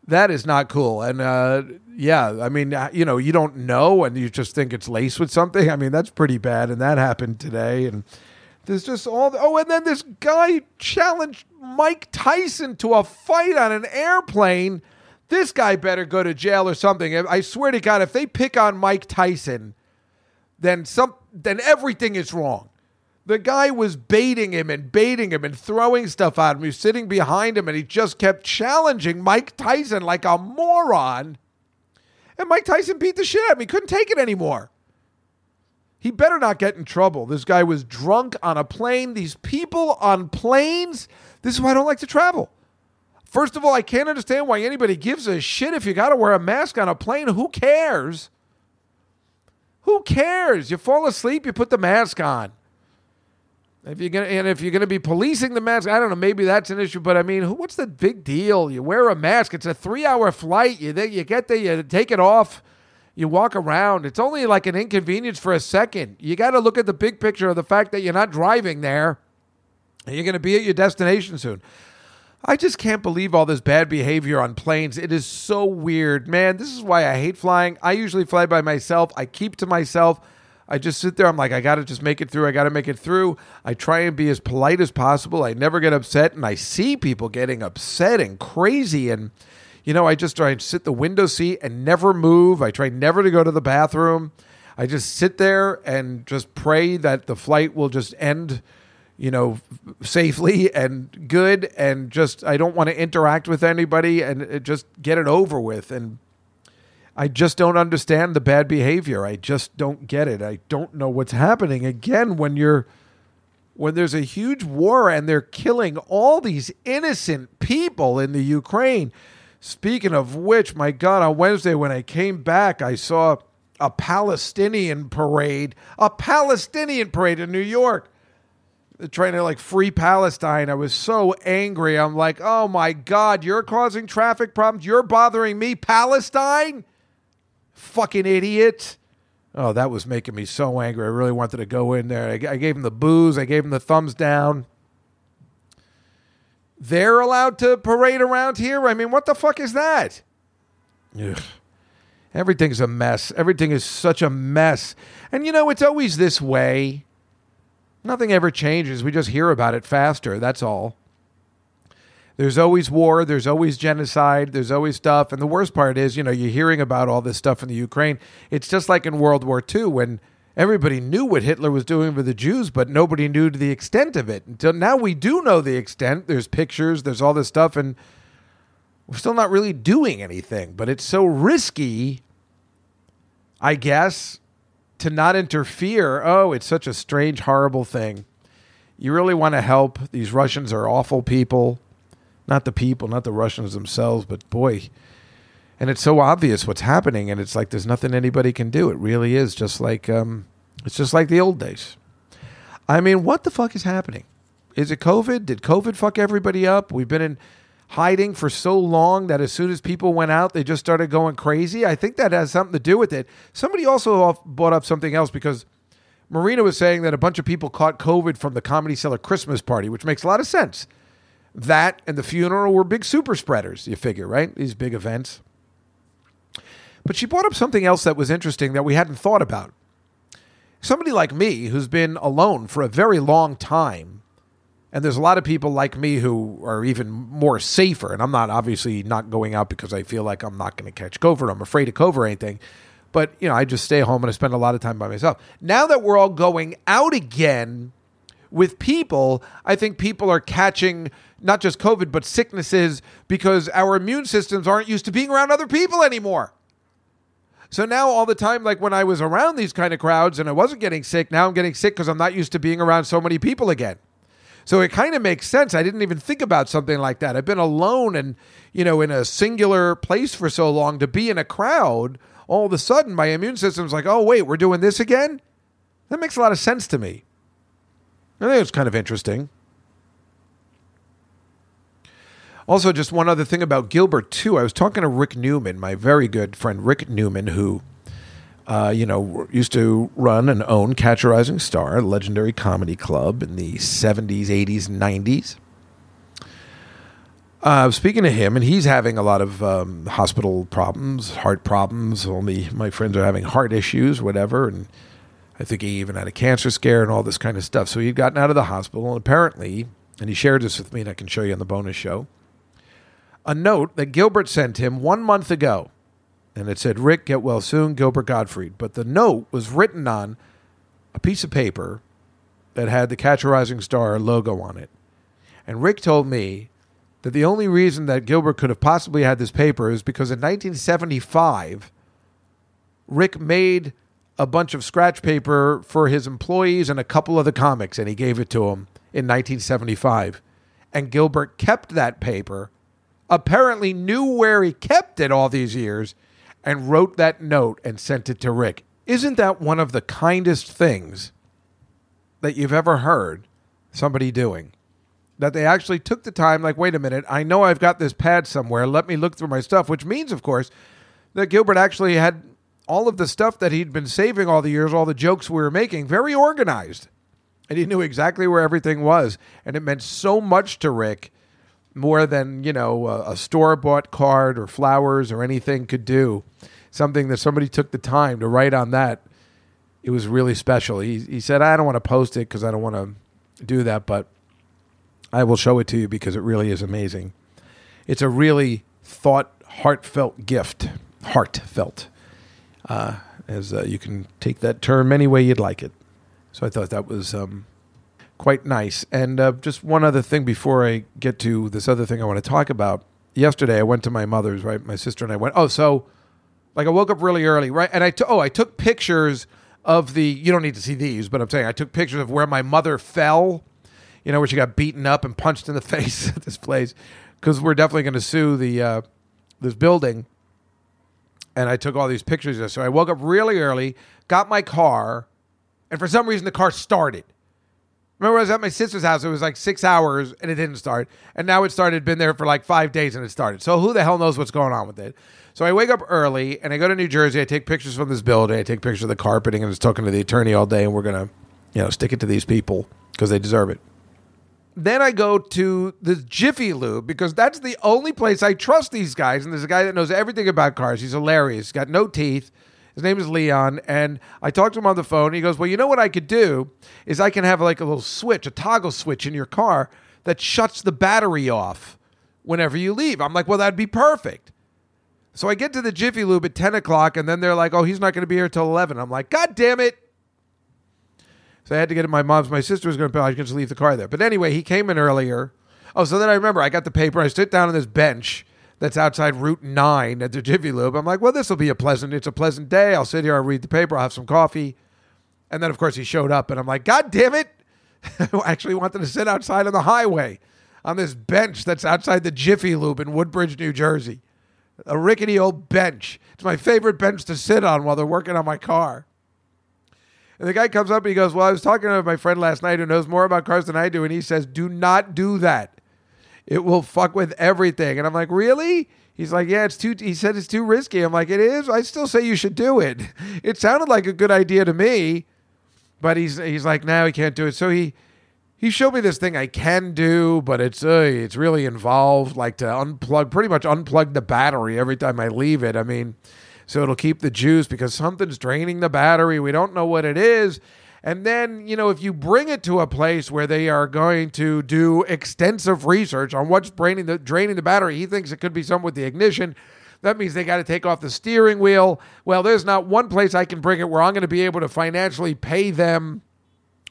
that is not cool. And uh, yeah, I mean, uh, you know, you don't know and you just think it's laced with something. I mean, that's pretty bad. And that happened today. And there's just all the, oh, and then this guy challenged Mike Tyson to a fight on an airplane. This guy better go to jail or something. I swear to God, if they pick on Mike Tyson, then some then everything is wrong. The guy was baiting him and baiting him and throwing stuff at him. He was sitting behind him and he just kept challenging Mike Tyson like a moron. And Mike Tyson beat the shit out of him. He couldn't take it anymore. He better not get in trouble. This guy was drunk on a plane. These people on planes, this is why I don't like to travel. First of all, I can't understand why anybody gives a shit if you got to wear a mask on a plane. Who cares? Who cares? You fall asleep, you put the mask on. If you're gonna and if you're gonna be policing the mask, I don't know. Maybe that's an issue, but I mean, what's the big deal? You wear a mask. It's a three-hour flight. You you get there, you take it off, you walk around. It's only like an inconvenience for a second. You got to look at the big picture of the fact that you're not driving there, and you're gonna be at your destination soon. I just can't believe all this bad behavior on planes. It is so weird, man. This is why I hate flying. I usually fly by myself. I keep to myself. I just sit there. I'm like, I got to just make it through. I got to make it through. I try and be as polite as possible. I never get upset. And I see people getting upset and crazy. And, you know, I just try and sit the window seat and never move. I try never to go to the bathroom. I just sit there and just pray that the flight will just end you know, safely and good, and just I don't want to interact with anybody and just get it over with. And I just don't understand the bad behavior. I just don't get it. I don't know what's happening again when you're when there's a huge war and they're killing all these innocent people in the Ukraine. Speaking of which, my God, on Wednesday when I came back, I saw a Palestinian parade, a Palestinian parade in New York trying to like free Palestine. I was so angry. I'm like, oh my God, you're causing traffic problems. You're bothering me, Palestine? Fucking idiot. Oh, that was making me so angry. I really wanted to go in there. I, I gave him the booze, I gave him the thumbs down. They're allowed to parade around here? I mean, what the fuck is that? Ugh. Everything's a mess. Everything is such a mess. And you know, it's always this way. Nothing ever changes. We just hear about it faster. That's all. There's always war. There's always genocide. There's always stuff. And the worst part is, you know, you're hearing about all this stuff in the Ukraine. It's just like in World War II when everybody knew what Hitler was doing for the Jews, but nobody knew to the extent of it. Until now, we do know the extent. There's pictures. There's all this stuff, and we're still not really doing anything. But it's so risky, I guess, to not interfere. Oh, it's such a strange, horrible thing. You really want to help. These Russians are awful people. Not the people, not the Russians themselves, but boy. And it's so obvious what's happening, and it's like there's nothing anybody can do. It really is just like um, it's just like the old days. I mean, what the fuck is happening? Is it COVID? Did COVID fuck everybody up? We've been in hiding for so long that as soon as people went out, they just started going crazy. I think that has something to do with it. Somebody also brought up something else because Marina was saying that a bunch of people caught COVID from the Comedy Cellar Christmas party, which makes a lot of sense. That and the funeral were big super spreaders, you figure, right? These big events. But she brought up something else that was interesting that we hadn't thought about. Somebody like me who's been alone for a very long time and there's a lot of people like me who are even more safer. And I'm not obviously not going out because I feel like I'm not going to catch COVID. I'm afraid of COVID or anything. But, you know, I just stay home and I spend a lot of time by myself. Now that we're all going out again with people, I think people are catching not just COVID, but sicknesses because our immune systems aren't used to being around other people anymore. So now all the time, like when I was around these kind of crowds and I wasn't getting sick, now I'm getting sick because I'm not used to being around so many people again. So it kind of makes sense. I didn't even think about something like that. I've been alone and, you know, in a singular place for so long to be in a crowd. All of a sudden, my immune system's like, oh, wait, we're doing this again? That makes a lot of sense to me. I think it's kind of interesting. Also, just one other thing about Gilbert, too. I was talking to Rick Newman, my very good friend Rick Newman, who uh, you know, used to run and own Catch a Rising Star, a legendary comedy club in the 70s, 80s, and 90s. Uh, speaking to him, and he's having a lot of um, hospital problems, heart problems. Me, my friends are having heart issues, whatever. And I think he even had a cancer scare and all this kind of stuff. So he'd gotten out of the hospital, and apparently, and he shared this with me, and I can show you on the bonus show, a note that Gilbert sent him one month ago and it said Rick get well soon Gilbert Gottfried but the note was written on a piece of paper that had the Catch a Rising Star logo on it and Rick told me that the only reason that Gilbert could have possibly had this paper is because in 1975 Rick made a bunch of scratch paper for his employees and a couple of the comics, and he gave it to him in 1975. And Gilbert kept that paper, apparently knew where he kept it all these years, and wrote that note and sent it to Rick. Isn't that one of the kindest things that you've ever heard somebody doing? That they actually took the time, like, wait a minute, I know I've got this pad somewhere. Let me look through my stuff, which means, of course, that Gilbert actually had all of the stuff that he'd been saving all the years, all the jokes we were making, very organized. And he knew exactly where everything was. And it meant so much to Rick, more than, you know, a, a store bought card or flowers or anything could do. Something that somebody took the time to write on that. It was really special. He, he said, I don't want to post it because I don't want to do that, but I will show it to you because it really is amazing. It's a really thought, heartfelt gift. Heartfelt uh, as uh, you can take that term any way you'd like it. So I thought that was um, quite nice. And uh, just one other thing before I get to this other thing I want to talk about. Yesterday I went to my mother's. Right, my sister and I went. Oh, so like I woke up really early, right? And I t- oh I took pictures of the. You don't need to see these, but I'm saying I took pictures of where my mother fell. You know where she got beaten up and punched in the face at this place because we're definitely going to sue the uh, this building and I took all these pictures. So I woke up really early, got my car, and for some reason the car started. Remember, I was at my sister's house. It was like six hours and it didn't start. And now it started, been there for like five days and it started. So who the hell knows what's going on with it? So I wake up early and I go to New Jersey. I take pictures from this building. I take pictures of the carpeting and I was talking to the attorney all day. And we're going to, you know, stick it to these people because they deserve it. Then I go to the Jiffy Lube because that's the only place I trust these guys. And there's a guy that knows everything about cars. He's hilarious. He's got no teeth. His name is Leon. And I talked to him on the phone. He goes, Well, you know what I could do is I can have like a little switch, a toggle switch in your car that shuts the battery off whenever you leave. I'm like, Well, that'd be perfect. So I get to the Jiffy Lube at 10 o'clock, and then they're like, Oh, he's not going to be here till 11. I'm like, God damn it. So I had to get it. My mom's, my sister was going to, I could just leave the car there. But anyway, he came in earlier. Oh, so then I remember I got the paper. I sit down on this bench that's outside Route 9 at the Jiffy Lube. I'm like, well, this will be a pleasant, it's a pleasant day. I'll sit here, I'll read the paper, I'll have some coffee. And then, of course, he showed up, and I'm like, God damn it. I actually wanted to sit outside on the highway on this bench that's outside the Jiffy Lube in Woodbridge, New Jersey. A rickety old bench. It's my favorite bench to sit on while they're working on my car. And the guy comes up and he goes, Well, I was talking to my friend last night who knows more about cars than I do. And he says, Do not do that. It will fuck with everything. And I'm like, Really? He's like, Yeah, it's too, he said it's too risky. I'm like, It is. I still say you should do it. It sounded like a good idea to me. But he's, he's like, now he can't do it. So he, he showed me this thing I can do, but it's uh, it's really involved, like to unplug, pretty much unplug the battery every time I leave it. I mean, so it'll keep the juice because something's draining the battery. We don't know what it is. And then, you know, if you bring it to a place where they are going to do extensive research on what's draining the draining the battery, he thinks it could be something with the ignition. That means they got to take off the steering wheel. Well, there's not one place I can bring it where I'm going to be able to financially pay them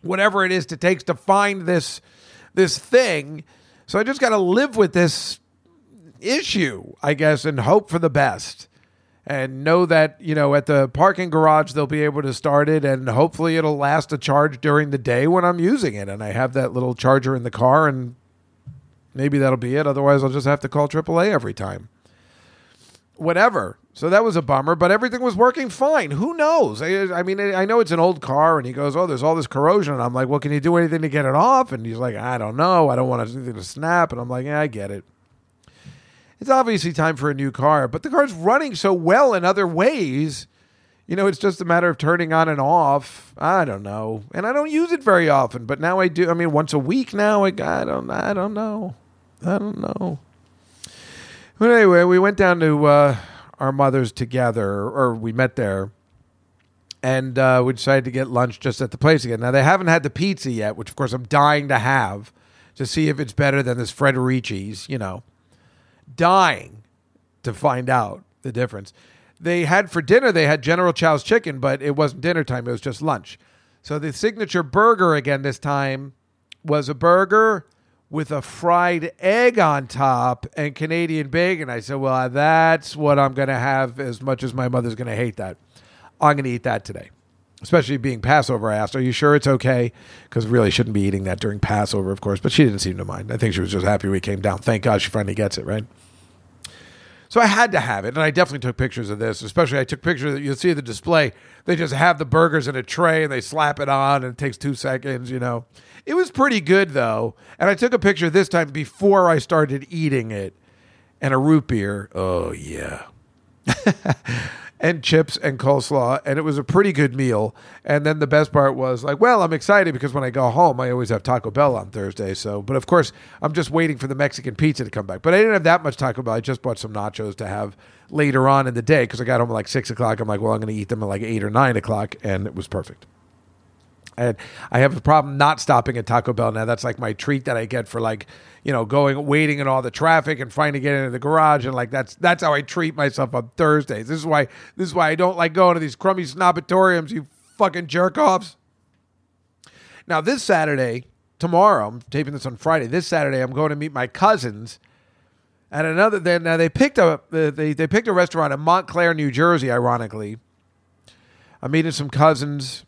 whatever it is to takes to find this this thing. So I just got to live with this issue, I guess, and hope for the best and know that you know at the parking garage they'll be able to start it and hopefully it'll last a charge during the day when I'm using it. And I have that little charger in the car and maybe that'll be it. Otherwise I'll just have to call AAA every time. Whatever. So that was a bummer but everything was working fine. Who knows? I, I mean I know it's an old car and he goes oh there's all this corrosion. And I'm like well can you do anything to get it off? And he's like I don't know. I don't want anything to snap. And I'm like yeah I get it it's obviously time for a new car, but the car's running so well in other ways. You know, it's just a matter of turning on and off. I don't know, and I don't use it very often, but now I do. I mean, once a week now. I, I don't. I don't know. I don't know. But anyway, we went down to uh, our mother's together, or we met there, and uh, we decided to get lunch just at the place again. Now they haven't had the pizza yet, which of course I'm dying to have to see if it's better than this Frederici's. You know dying to find out the difference. They had for dinner, they had General Chow's chicken, but it wasn't dinner time, it was just lunch. So the signature burger again this time was a burger with a fried egg on top and Canadian bacon. I said, Well, that's what I'm going to have as much as my mother's going to hate that. I'm going to eat that today. Especially being Passover. I asked, "Are you sure it's okay?" Because really shouldn't be eating that during Passover, of course. But she didn't seem to mind. I think she was just happy we came down. Thank God she finally gets it right. So I had to have it, and I definitely took pictures of this. Especially, I took pictures. that You'll see the display. They just have the burgers in a tray, and they slap it on, and it takes two seconds. You know, it was pretty good though. And I took a picture this time before I started eating it, and a root beer. Oh yeah. and chips and coleslaw, and it was a pretty good meal. And then the best part was like, well, I'm excited because when I go home, I always have Taco Bell on Thursday. So, but of course, I'm just waiting for the Mexican pizza to come back. But I didn't have that much Taco Bell. I just bought some nachos to have later on in the day because I got home at like six o'clock. I'm like, well, I'm going to eat them at like eight or nine o'clock, and it was perfect. And I have a problem not stopping at Taco Bell now. That's like my treat that I get for like, you know, going waiting in all the traffic and trying to get into the garage and like that's that's how I treat myself on Thursdays. This is why this is why I don't like going to these crummy snobatoriums, you fucking jerk offs. Now this Saturday, tomorrow, I'm taping this on Friday. This Saturday I'm going to meet my cousins at another then now they picked up they they picked a restaurant in Montclair, New Jersey, ironically. I'm meeting some cousins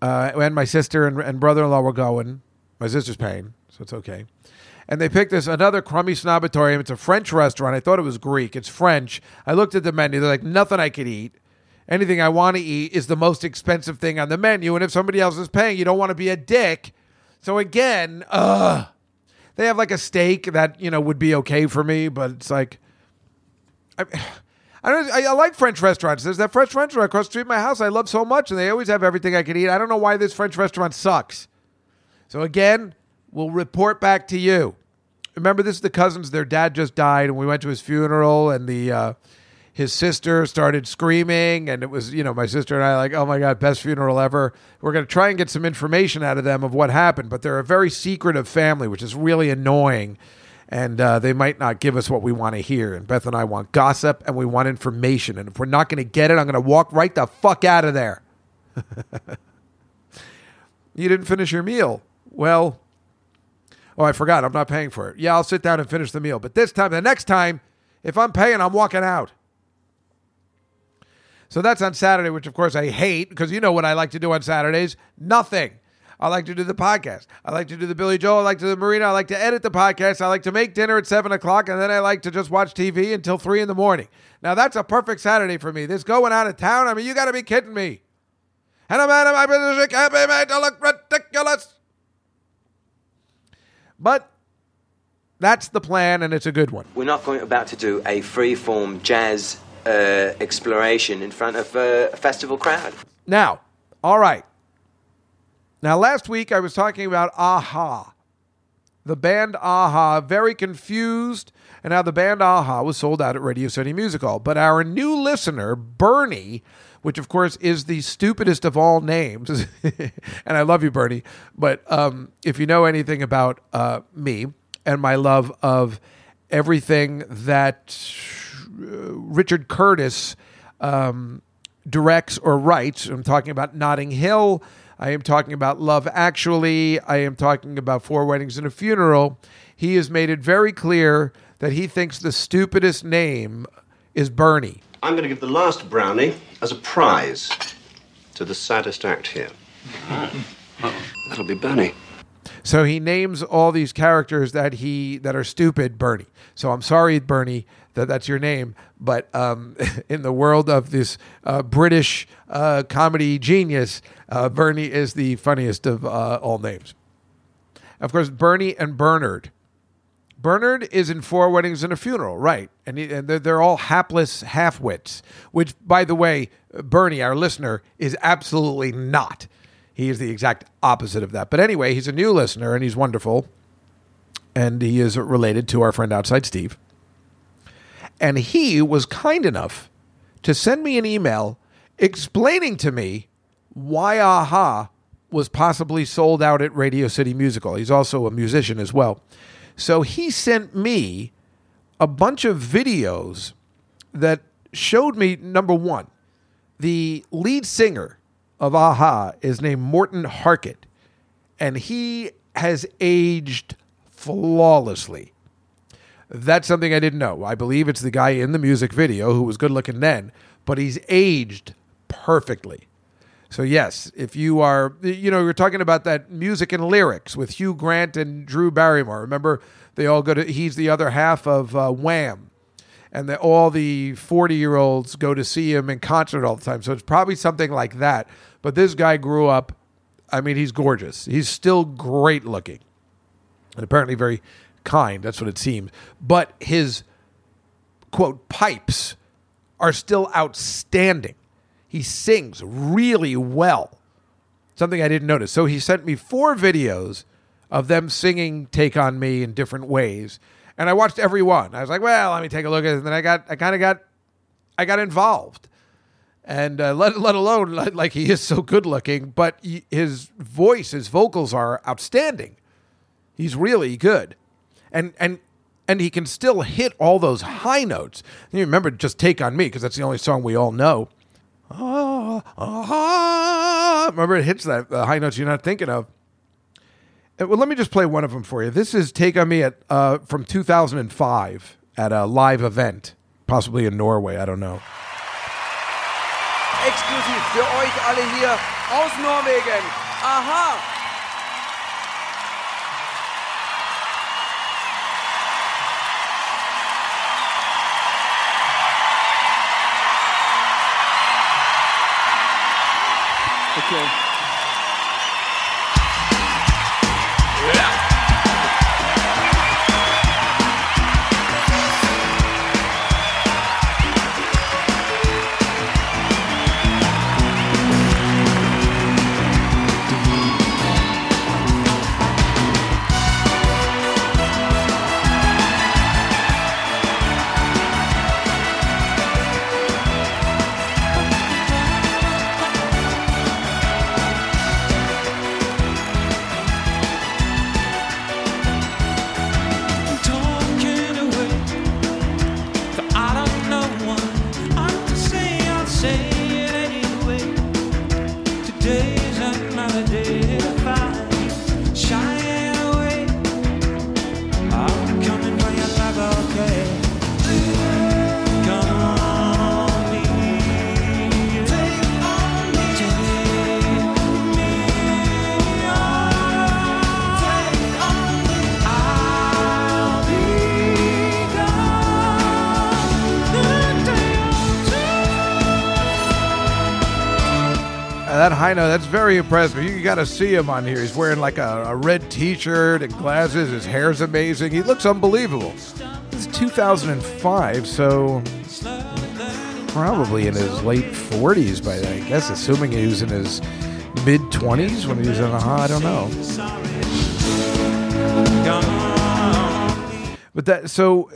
uh, and my sister and, and brother-in-law were going. My sister's paying, so it's okay. And they picked this another crummy snobatorium. It's a French restaurant. I thought it was Greek. It's French. I looked at the menu. They're like nothing I could eat. Anything I want to eat is the most expensive thing on the menu. And if somebody else is paying, you don't want to be a dick. So again. They have like a steak that you know would be okay for me, but it's like. I, I, don't, I, I like French restaurants. There's that French restaurant across the street from my house I love so much, and they always have everything I can eat. I don't know why this French restaurant sucks. So again, we'll report back to you. Remember, this is the cousins. Their dad just died, and we went to his funeral, and the uh, his sister started screaming, and it was you know my sister and I like, oh my god, best funeral ever. We're gonna try and get some information out of them of what happened, but they're a very secretive family, which is really annoying and uh, they might not give us what we want to hear. And Beth and I want gossip and we want information. And if we're not going to get it, I'm going to walk right the fuck out of there. you didn't finish your meal. Well, oh, I forgot. I'm not paying for it. Yeah, I'll sit down and finish the meal. But this time, the next time, if I'm paying, I'm walking out. So that's on Saturday, which of course I hate because you know what I like to do on Saturdays? Nothing. I like to do the podcast. I like to do the Billy Joel. I like to do the Marina. I like to edit the podcast. I like to make dinner at seven o'clock, and then I like to just watch TV until three in the morning. Now that's a perfect Saturday for me. This going out of town. I mean, you got to be kidding me. And I'm man of my business can't be made to look ridiculous. But that's the plan, and it's a good one. We're not going about to do a free-form jazz uh, exploration in front of a festival crowd. Now, all right. Now, last week I was talking about Aha, the band Aha, very confused, and how the band Aha was sold out at Radio City Music Hall. But our new listener, Bernie, which of course is the stupidest of all names, and I love you, Bernie, but um, if you know anything about uh, me and my love of everything that uh, Richard Curtis um, directs or writes, I'm talking about Notting Hill. I am talking about Love Actually. I am talking about Four Weddings and a Funeral. He has made it very clear that he thinks the stupidest name is Bernie. I'm going to give the last brownie as a prize to the saddest act here. That'll be Bernie. So he names all these characters that he that are stupid Bernie. So I'm sorry, Bernie, that that's your name, but um, in the world of this uh, British uh, comedy genius, uh, Bernie is the funniest of uh, all names. Of course, Bernie and Bernard. Bernard is in Four Weddings and a Funeral, right? And, he, and they're, they're all hapless half-wits, which, by the way, Bernie, our listener, is absolutely not. He is the exact opposite of that. But anyway, he's a new listener and he's wonderful. And he is related to our friend outside Steve. And he was kind enough to send me an email explaining to me why Aha was possibly sold out at Radio City Music Hall. He's also a musician as well. So he sent me a bunch of videos that showed me number one, the lead singer of Aha is named Morten Harket, and he has aged flawlessly. That's something I didn't know. I believe it's the guy in the music video who was good looking then, but he's aged perfectly. So yes, if you are, you know, you're talking about that music and lyrics with Hugh Grant and Drew Barrymore. Remember, they all go to. He's the other half of uh, Wham, and the, all the forty year olds go to see him in concert all the time. So it's probably something like that. But this guy grew up. I mean, he's gorgeous. He's still great looking, and apparently very kind. That's what it seems. But his quote pipes are still outstanding. He sings really well. Something I didn't notice. So he sent me four videos of them singing Take on Me in different ways. And I watched every one. I was like, well, let me take a look at it. And then I got I kind of got I got involved. And uh, let let alone like he is so good looking, but he, his voice, his vocals are outstanding. He's really good. And and and he can still hit all those high notes. You remember just Take on Me because that's the only song we all know. Ah, ah, remember it hits that the high notes you're not thinking of. Uh, Well, let me just play one of them for you. This is "Take on Me" at uh, from 2005 at a live event, possibly in Norway. I don't know. Exklusiv für euch alle hier aus Norwegen. Aha! Okay. That high note, that's very impressive. You got to see him on here. He's wearing like a, a red T-shirt and glasses. His hair's amazing. He looks unbelievable. Is 2005, so probably in his late 40s by then. I guess, assuming he was in his mid 20s when he was in the Ha. I don't know. But that so,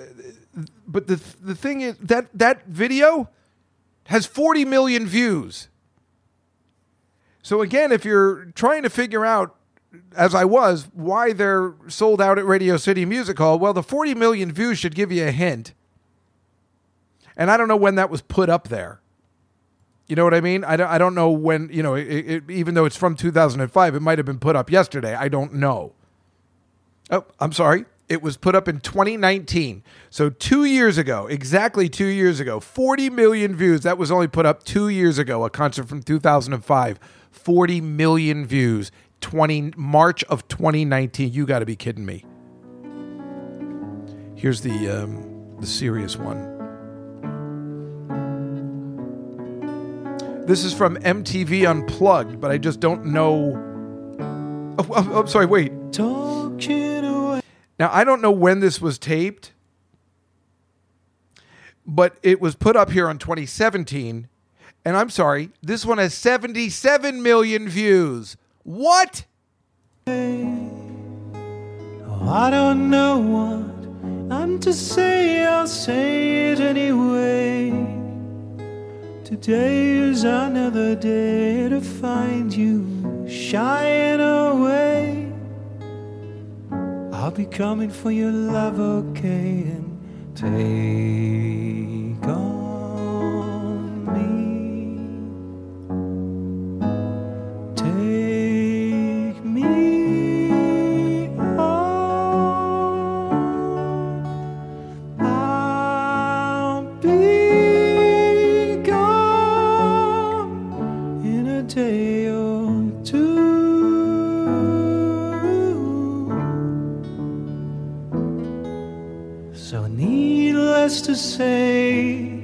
but the the thing is that that video has 40 million views. So again, if you're trying to figure out, as I was, why they're sold out at Radio City Music Hall, well, the 40 million views should give you a hint. And I don't know when that was put up there. You know what I mean? I don't, know when, you know, it, it, even though it's from 2005, it might have been put up yesterday. I don't know. Oh, I'm sorry. It was put up in 2019. So two years ago, exactly two years ago, 40 million views. That was only put up two years ago, a concert from 2005. 40 million views. 20 March of 2019. You got to be kidding me. Here's the um, the serious one. This is from MTV Unplugged, but I just don't know. Oh, oh, I'm sorry. Wait. Now, I don't know when this was taped, but it was put up here on 2017. And I'm sorry, this one has 77 million views. What? Oh, I don't know what I'm to say, I'll say it anyway. Today is another day to find you shying away. I'll be coming for your love, okay, and take on less to say.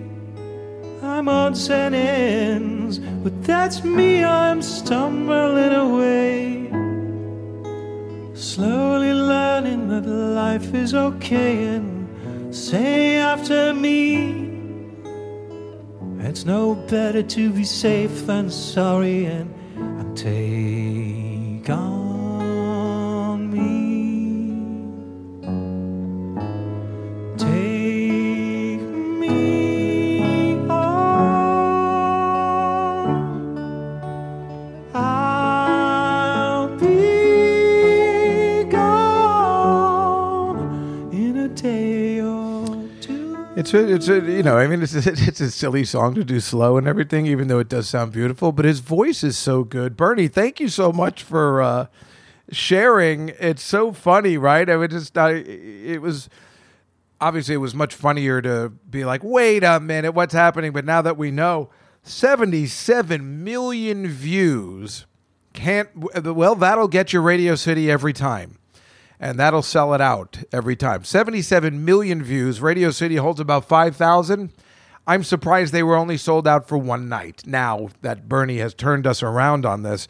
I'm odds and ends, but that's me, I'm stumbling away. Slowly learning that life is okay, and say after me. It's no better to be safe than sorry, and, I'm take It's a, it's a, you know, I mean, it's a, it's a silly song to do slow and everything, even though it does sound beautiful. But his voice is so good. Bernie, thank you so much for uh, sharing. It's so funny, right? I would just, I, it was obviously it was much funnier to be like, wait a minute, what's happening? But now that we know, seventy-seven million views can't. Well, that'll get you Radio City every time and that'll sell it out every time. 77 million views. Radio City holds about 5,000. I'm surprised they were only sold out for one night. Now that Bernie has turned us around on this,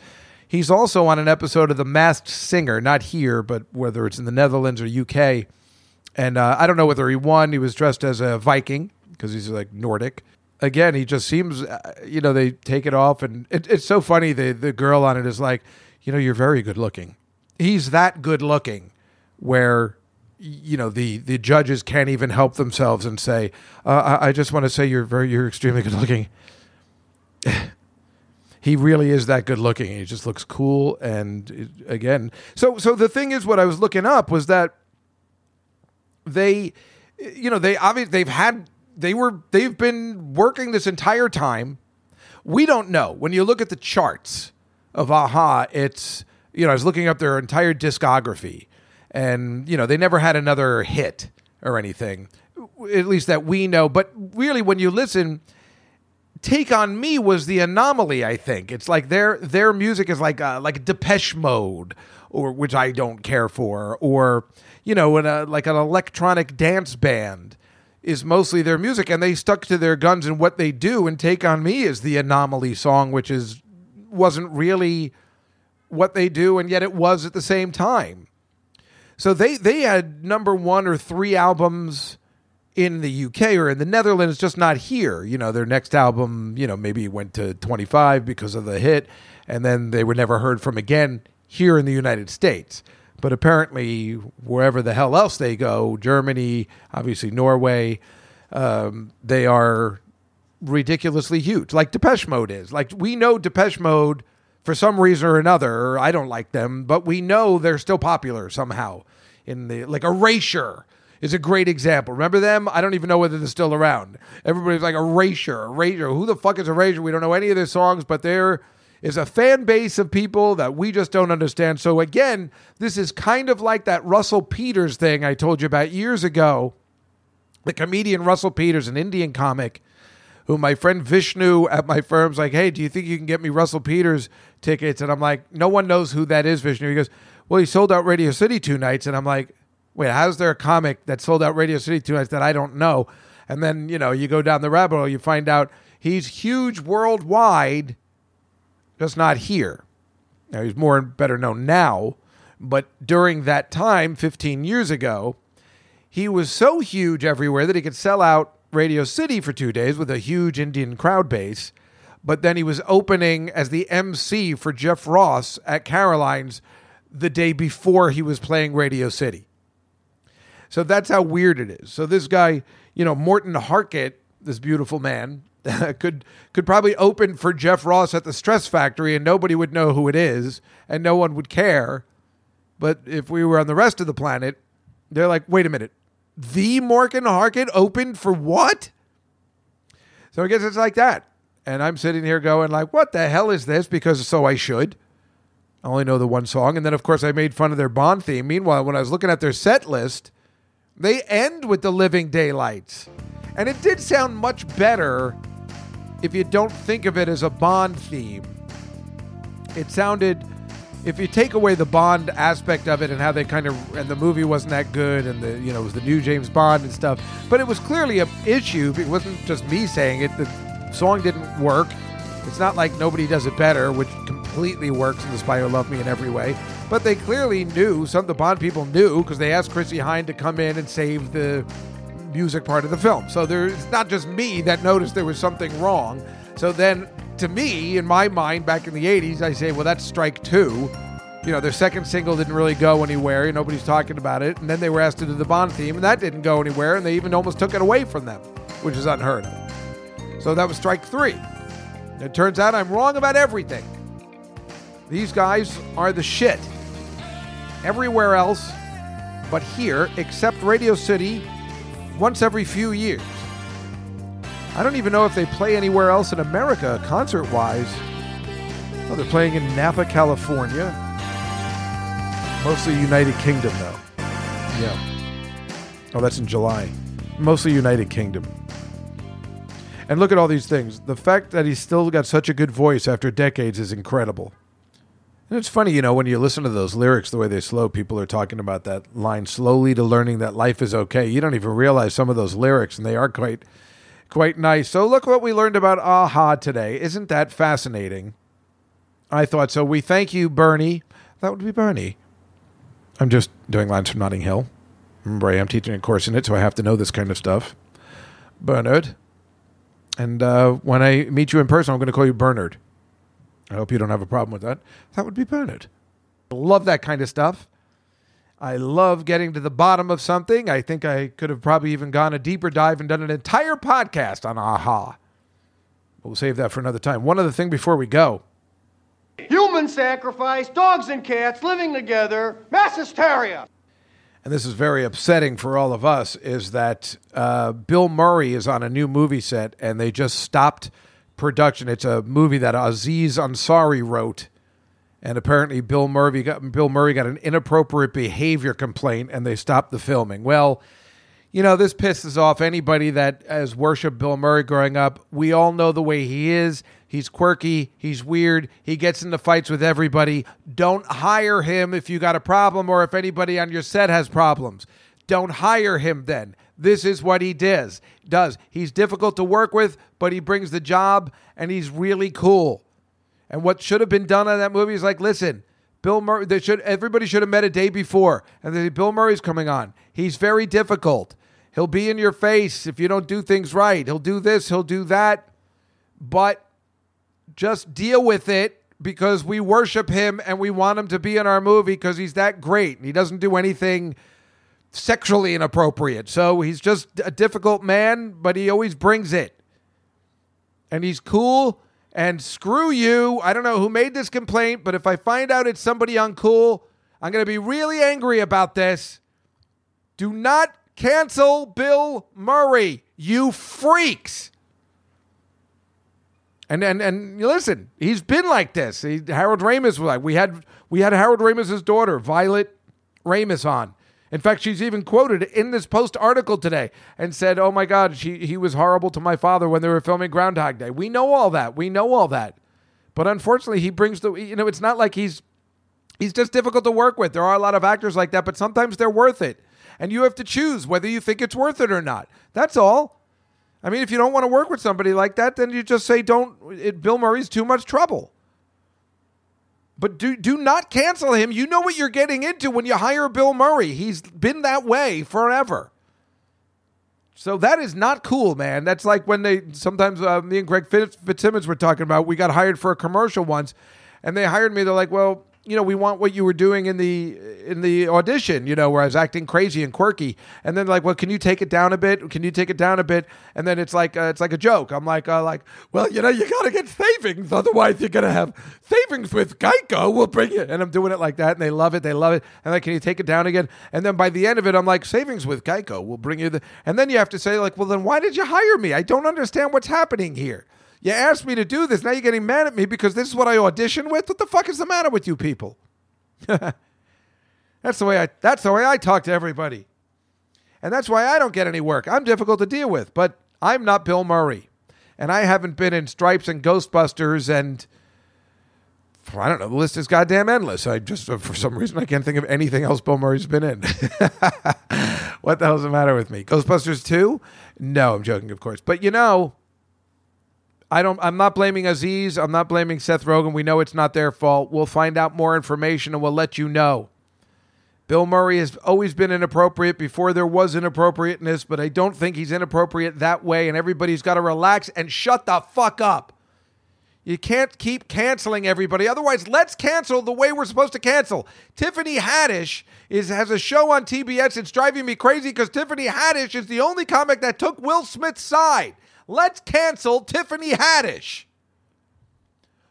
he's also on an episode of The Masked Singer, not here, but whether it's in the Netherlands or UK. And uh, I don't know whether he won. He was dressed as a Viking because he's like Nordic. Again, he just seems, uh, you know, they take it off, and it, it's so funny. The the girl on it is like, you know, you're very good looking. He's that good looking where you know the the judges can't even help themselves and say, uh, I, "I just want to say you're very you're extremely good looking." he really is that good looking. He just looks cool, and it- again, so so the thing is, what I was looking up was that they, you know, they obviously they've had they were they've been working this entire time. We don't know when you look at the charts of Aha. It's you know I was looking up their entire discography, and you know they never had another hit or anything, at least that we know. But really, when you listen, Take on Me was the anomaly. I think it's like their their music is like uh, like Depeche Mode, or which I don't care for, or you know, a, like an electronic dance band is mostly their music, and they stuck to their guns in what they do. And Take on Me is the anomaly song, which is wasn't really what they do, and yet it was at the same time. So they they had number one or three albums in the UK or in the Netherlands, just not here. You know, their next album, you know, maybe went to 25 because of the hit, and then they were never heard from again here in the United States. But apparently, wherever the hell else they go, Germany, obviously Norway, um, they are ridiculously huge, like Depeche Mode is. Like we know Depeche Mode for some reason or another. I don't like them, but we know they're still popular somehow. In the like Erasure is a great example. Remember them? I don't even know whether they're still around. Everybody's like Erasure, Erasure. Who the fuck is Erasure? We don't know any of their songs, but there is a fan base of people that we just don't understand. So again, this is kind of like that Russell Peters thing I told you about years ago. The comedian Russell Peters, an Indian comic, who my friend Vishnu at my firm's like, hey, do you think you can get me Russell Peters tickets? And I'm like, no one knows who that is, Vishnu. He goes, well, he sold out Radio City two nights. And I'm like, wait, how's there a comic that sold out Radio City two nights that I don't know? And then, you know, you go down the rabbit hole, you find out he's huge worldwide, just not here. Now, he's more and better known now, but during that time, 15 years ago, he was so huge everywhere that he could sell out Radio City for two days with a huge Indian crowd base. But then he was opening as the MC for Jeff Ross at Caroline's the day before he was playing Radio City. So that's how weird it is. So this guy, you know, Morten Harket, this beautiful man, could could probably open for Jeff Ross at the Stress Factory and nobody would know who it is and no one would care. But if we were on the rest of the planet, they're like, wait a minute, the Morten Harket opened for what? So I guess it's like that. And I'm sitting here going like, what the hell is this? Because so I should. I only know the one song. And then of course I made fun of their Bond theme. Meanwhile, when I was looking at their set list, they end with the Living Daylights. And it did sound much better if you don't think of it as a Bond theme. It sounded if you take away the Bond aspect of it and how they kind of and the movie wasn't that good and the you know it was the new James Bond and stuff, but it was clearly a issue. It wasn't just me saying it. The song didn't work. It's not like nobody does it better, which completely works in The Spy Who Loved Me in every way. But they clearly knew, some of the Bond people knew, because they asked Chrissie Hynde to come in and save the music part of the film. So there's not just me that noticed there was something wrong. So then, to me, in my mind, back in the 80s, I say, well, that's strike two. You know, their second single didn't really go anywhere. and Nobody's talking about it. And then they were asked to do the Bond theme, and that didn't go anywhere. And they even almost took it away from them, which is unheard of. So that was strike three. It turns out I'm wrong about everything. These guys are the shit. Everywhere else, but here, except Radio City, once every few years. I don't even know if they play anywhere else in America, concert wise. Oh, they're playing in Napa, California. Mostly United Kingdom, though. Yeah. Oh, that's in July. Mostly United Kingdom. And look at all these things. The fact that he's still got such a good voice after decades is incredible. And it's funny, you know, when you listen to those lyrics, the way they slow, people are talking about that line slowly to learning that life is okay. You don't even realize some of those lyrics, and they are quite quite nice. So look what we learned about Aha today. Isn't that fascinating? I thought so. We thank you, Bernie. That would be Bernie. I'm just doing lines from Notting Hill. Remember, I am teaching a course in it, so I have to know this kind of stuff. Bernard. And uh, when I meet you in person, I'm going to call you Bernard. I hope you don't have a problem with that. That would be Bernard. Love that kind of stuff. I love getting to the bottom of something. I think I could have probably even gone a deeper dive and done an entire podcast on AHA. But we'll save that for another time. One other thing before we go. Human sacrifice, dogs and cats living together, mass hysteria. And this is very upsetting for all of us, is that uh, Bill Murray is on a new movie set and they just stopped production. It's a movie that Aziz Ansari wrote, and apparently Bill Murray got Bill Murray got an inappropriate behavior complaint, and they stopped the filming. Well, you know this pisses off anybody that has worshipped Bill Murray growing up. We all know the way he is. He's quirky. He's weird. He gets into fights with everybody. Don't hire him if you got a problem or if anybody on your set has problems. Don't hire him then. This is what he does. Does he's difficult to work with, but he brings the job and he's really cool. And what should have been done on that movie is like, listen, Bill Murray. They should everybody should have met a day before, and they Bill Murray's coming on. He's very difficult. He'll be in your face if you don't do things right. He'll do this. He'll do that. But just deal with it because we worship him and we want him to be in our movie because he's that great and he doesn't do anything sexually inappropriate. So he's just a difficult man, but he always brings it. And he's cool. And screw you. I don't know who made this complaint, but if I find out it's somebody uncool, I'm going to be really angry about this. Do not cancel Bill Murray, you freaks. And and and listen, he's been like this. He, Harold Ramis was like we had we had Harold Ramis's daughter Violet Ramis on. In fact, she's even quoted in this post article today and said, "Oh my God, she he was horrible to my father when they were filming Groundhog Day." We know all that. We know all that. But unfortunately, he brings the you know it's not like he's he's just difficult to work with. There are a lot of actors like that, but sometimes they're worth it, and you have to choose whether you think it's worth it or not. That's all. I mean, if you don't want to work with somebody like that, then you just say, "Don't." It, Bill Murray's too much trouble. But do do not cancel him. You know what you're getting into when you hire Bill Murray. He's been that way forever. So that is not cool, man. That's like when they sometimes uh, me and Greg Fitz, Fitzsimmons were talking about. We got hired for a commercial once, and they hired me. They're like, "Well, you know, we want what you were doing in the in the audition, you know, where I was acting crazy and quirky." And then like, "Well, can you take it down a bit? Can you take it down a bit?" And then it's like uh, it's like a joke. I'm like, uh, like, "Well, you know, you got to get savings, otherwise you're gonna have savings with Geico. We'll bring you." And I'm doing it like that, and they love it. They love it. And like, "Can you take it down again?" And then by the end of it, I'm like, "Savings with Geico We'll bring you the." And then you have to say like, "Well, then why did you hire me? I don't understand what's happening here." You asked me to do this. Now you're getting mad at me because this is what I auditioned with. What the fuck is the matter with you people? that's the way I that's the way I talk to everybody. And that's why I don't get any work. I'm difficult to deal with, but I'm not Bill Murray. And I haven't been in Stripes and Ghostbusters and I don't know. The list is goddamn endless. I just, uh, for some reason, I can't think of anything else Bill Murray's been in. what the hell's the matter with me? Ghostbusters 2? No, I'm joking, of course. But you know, I don't. I'm not blaming Aziz. I'm not blaming Seth Rogen. We know it's not their fault. We'll find out more information and we'll let you know. Bill Murray has always been inappropriate before there was inappropriateness, but I don't think he's inappropriate that way. And everybody's got to relax and shut the fuck up. You can't keep canceling everybody. Otherwise, let's cancel the way we're supposed to cancel. Tiffany Haddish is has a show on TBS. It's driving me crazy because Tiffany Haddish is the only comic that took Will Smith's side. Let's cancel Tiffany Haddish.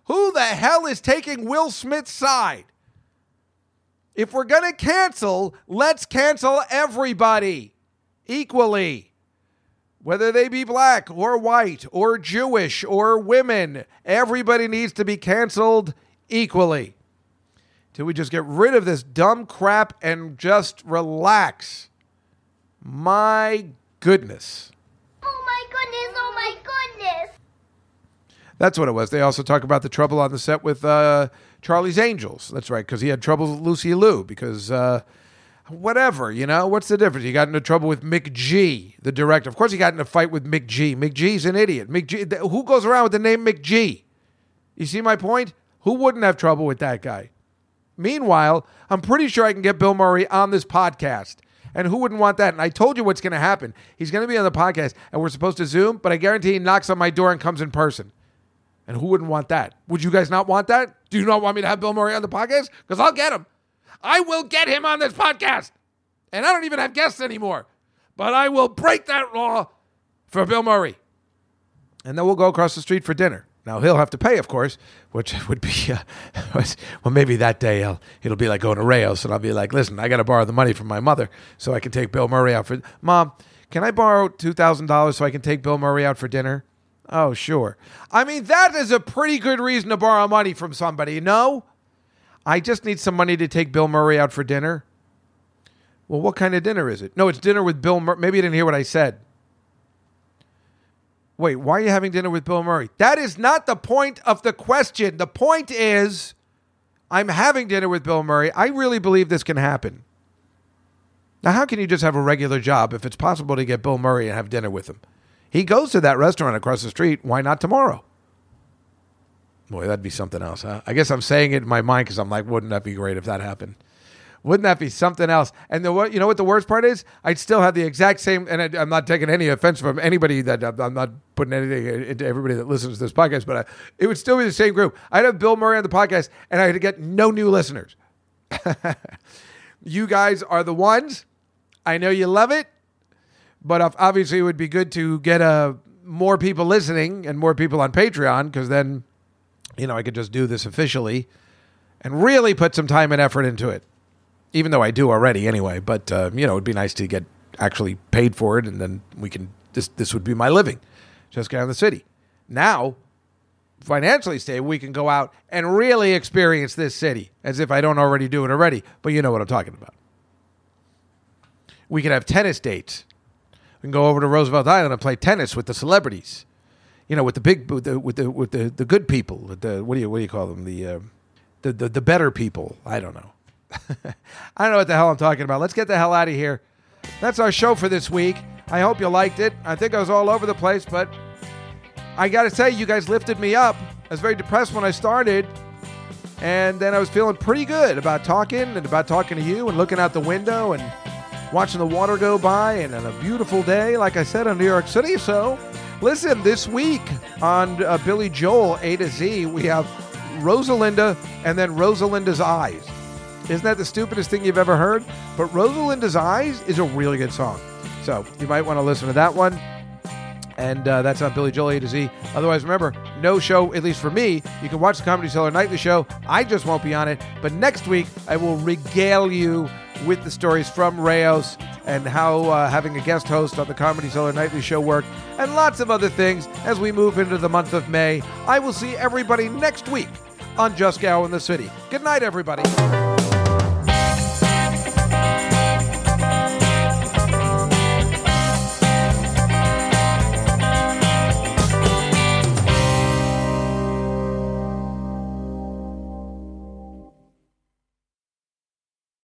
Who the hell is taking Will Smith's side? If we're going to cancel, let's cancel everybody equally. Whether they be black or white or Jewish or women, everybody needs to be canceled equally. Till we just get rid of this dumb crap and just relax. My goodness. Goodness, oh my goodness. That's what it was. They also talk about the trouble on the set with uh, Charlie's Angels. That's right, because he had trouble with Lucy Liu because uh, whatever, you know, what's the difference? He got into trouble with McG, the director. Of course, he got in a fight with McG. Mick G's an idiot. McG. Who goes around with the name McG? You see my point? Who wouldn't have trouble with that guy? Meanwhile, I'm pretty sure I can get Bill Murray on this podcast. And who wouldn't want that? And I told you what's going to happen. He's going to be on the podcast, and we're supposed to Zoom, but I guarantee he knocks on my door and comes in person. And who wouldn't want that? Would you guys not want that? Do you not want me to have Bill Murray on the podcast? Because I'll get him. I will get him on this podcast. And I don't even have guests anymore. But I will break that law for Bill Murray. And then we'll go across the street for dinner. Now he'll have to pay, of course, which would be uh, well, maybe that day I'll, it'll be like going to Rao's, and I'll be like, "Listen, I got to borrow the money from my mother so I can take Bill Murray out for." Mom, can I borrow two thousand dollars so I can take Bill Murray out for dinner? Oh, sure. I mean, that is a pretty good reason to borrow money from somebody. No, I just need some money to take Bill Murray out for dinner. Well, what kind of dinner is it? No, it's dinner with Bill Murray. Maybe you didn't hear what I said. Wait, why are you having dinner with Bill Murray? That is not the point of the question. The point is, I'm having dinner with Bill Murray. I really believe this can happen. Now, how can you just have a regular job if it's possible to get Bill Murray and have dinner with him? He goes to that restaurant across the street. Why not tomorrow? Boy, that'd be something else. Huh? I guess I'm saying it in my mind because I'm like, wouldn't that be great if that happened? Wouldn't that be something else? And the you know what the worst part is? I'd still have the exact same. And I, I'm not taking any offense from anybody that I'm not putting anything into everybody that listens to this podcast, but I, it would still be the same group. I'd have Bill Murray on the podcast, and I'd get no new listeners. you guys are the ones. I know you love it, but obviously it would be good to get uh, more people listening and more people on Patreon because then, you know, I could just do this officially and really put some time and effort into it. Even though I do already anyway, but uh, you know, it'd be nice to get actually paid for it, and then we can. This this would be my living, just out of the city. Now, financially stable, we can go out and really experience this city as if I don't already do it already. But you know what I'm talking about. We can have tennis dates. We can go over to Roosevelt Island and play tennis with the celebrities. You know, with the big, with the with the with the, the good people. The what do you what do you call them? The uh, the, the the better people. I don't know. I don't know what the hell I'm talking about. Let's get the hell out of here. That's our show for this week. I hope you liked it. I think I was all over the place, but I got to say, you guys lifted me up. I was very depressed when I started, and then I was feeling pretty good about talking and about talking to you and looking out the window and watching the water go by and on a beautiful day, like I said, in New York City. So, listen, this week on uh, Billy Joel A to Z, we have Rosalinda and then Rosalinda's Eyes. Isn't that the stupidest thing you've ever heard? But Rosalinda's Eyes is a really good song. So you might want to listen to that one. And uh, that's on Billy Joel A to Z. Otherwise, remember, no show, at least for me. You can watch the Comedy Cellar Nightly Show. I just won't be on it. But next week, I will regale you with the stories from Rao's and how uh, having a guest host on the Comedy Cellar Nightly Show worked, and lots of other things as we move into the month of May. I will see everybody next week on Juskow in the City. Good night, everybody.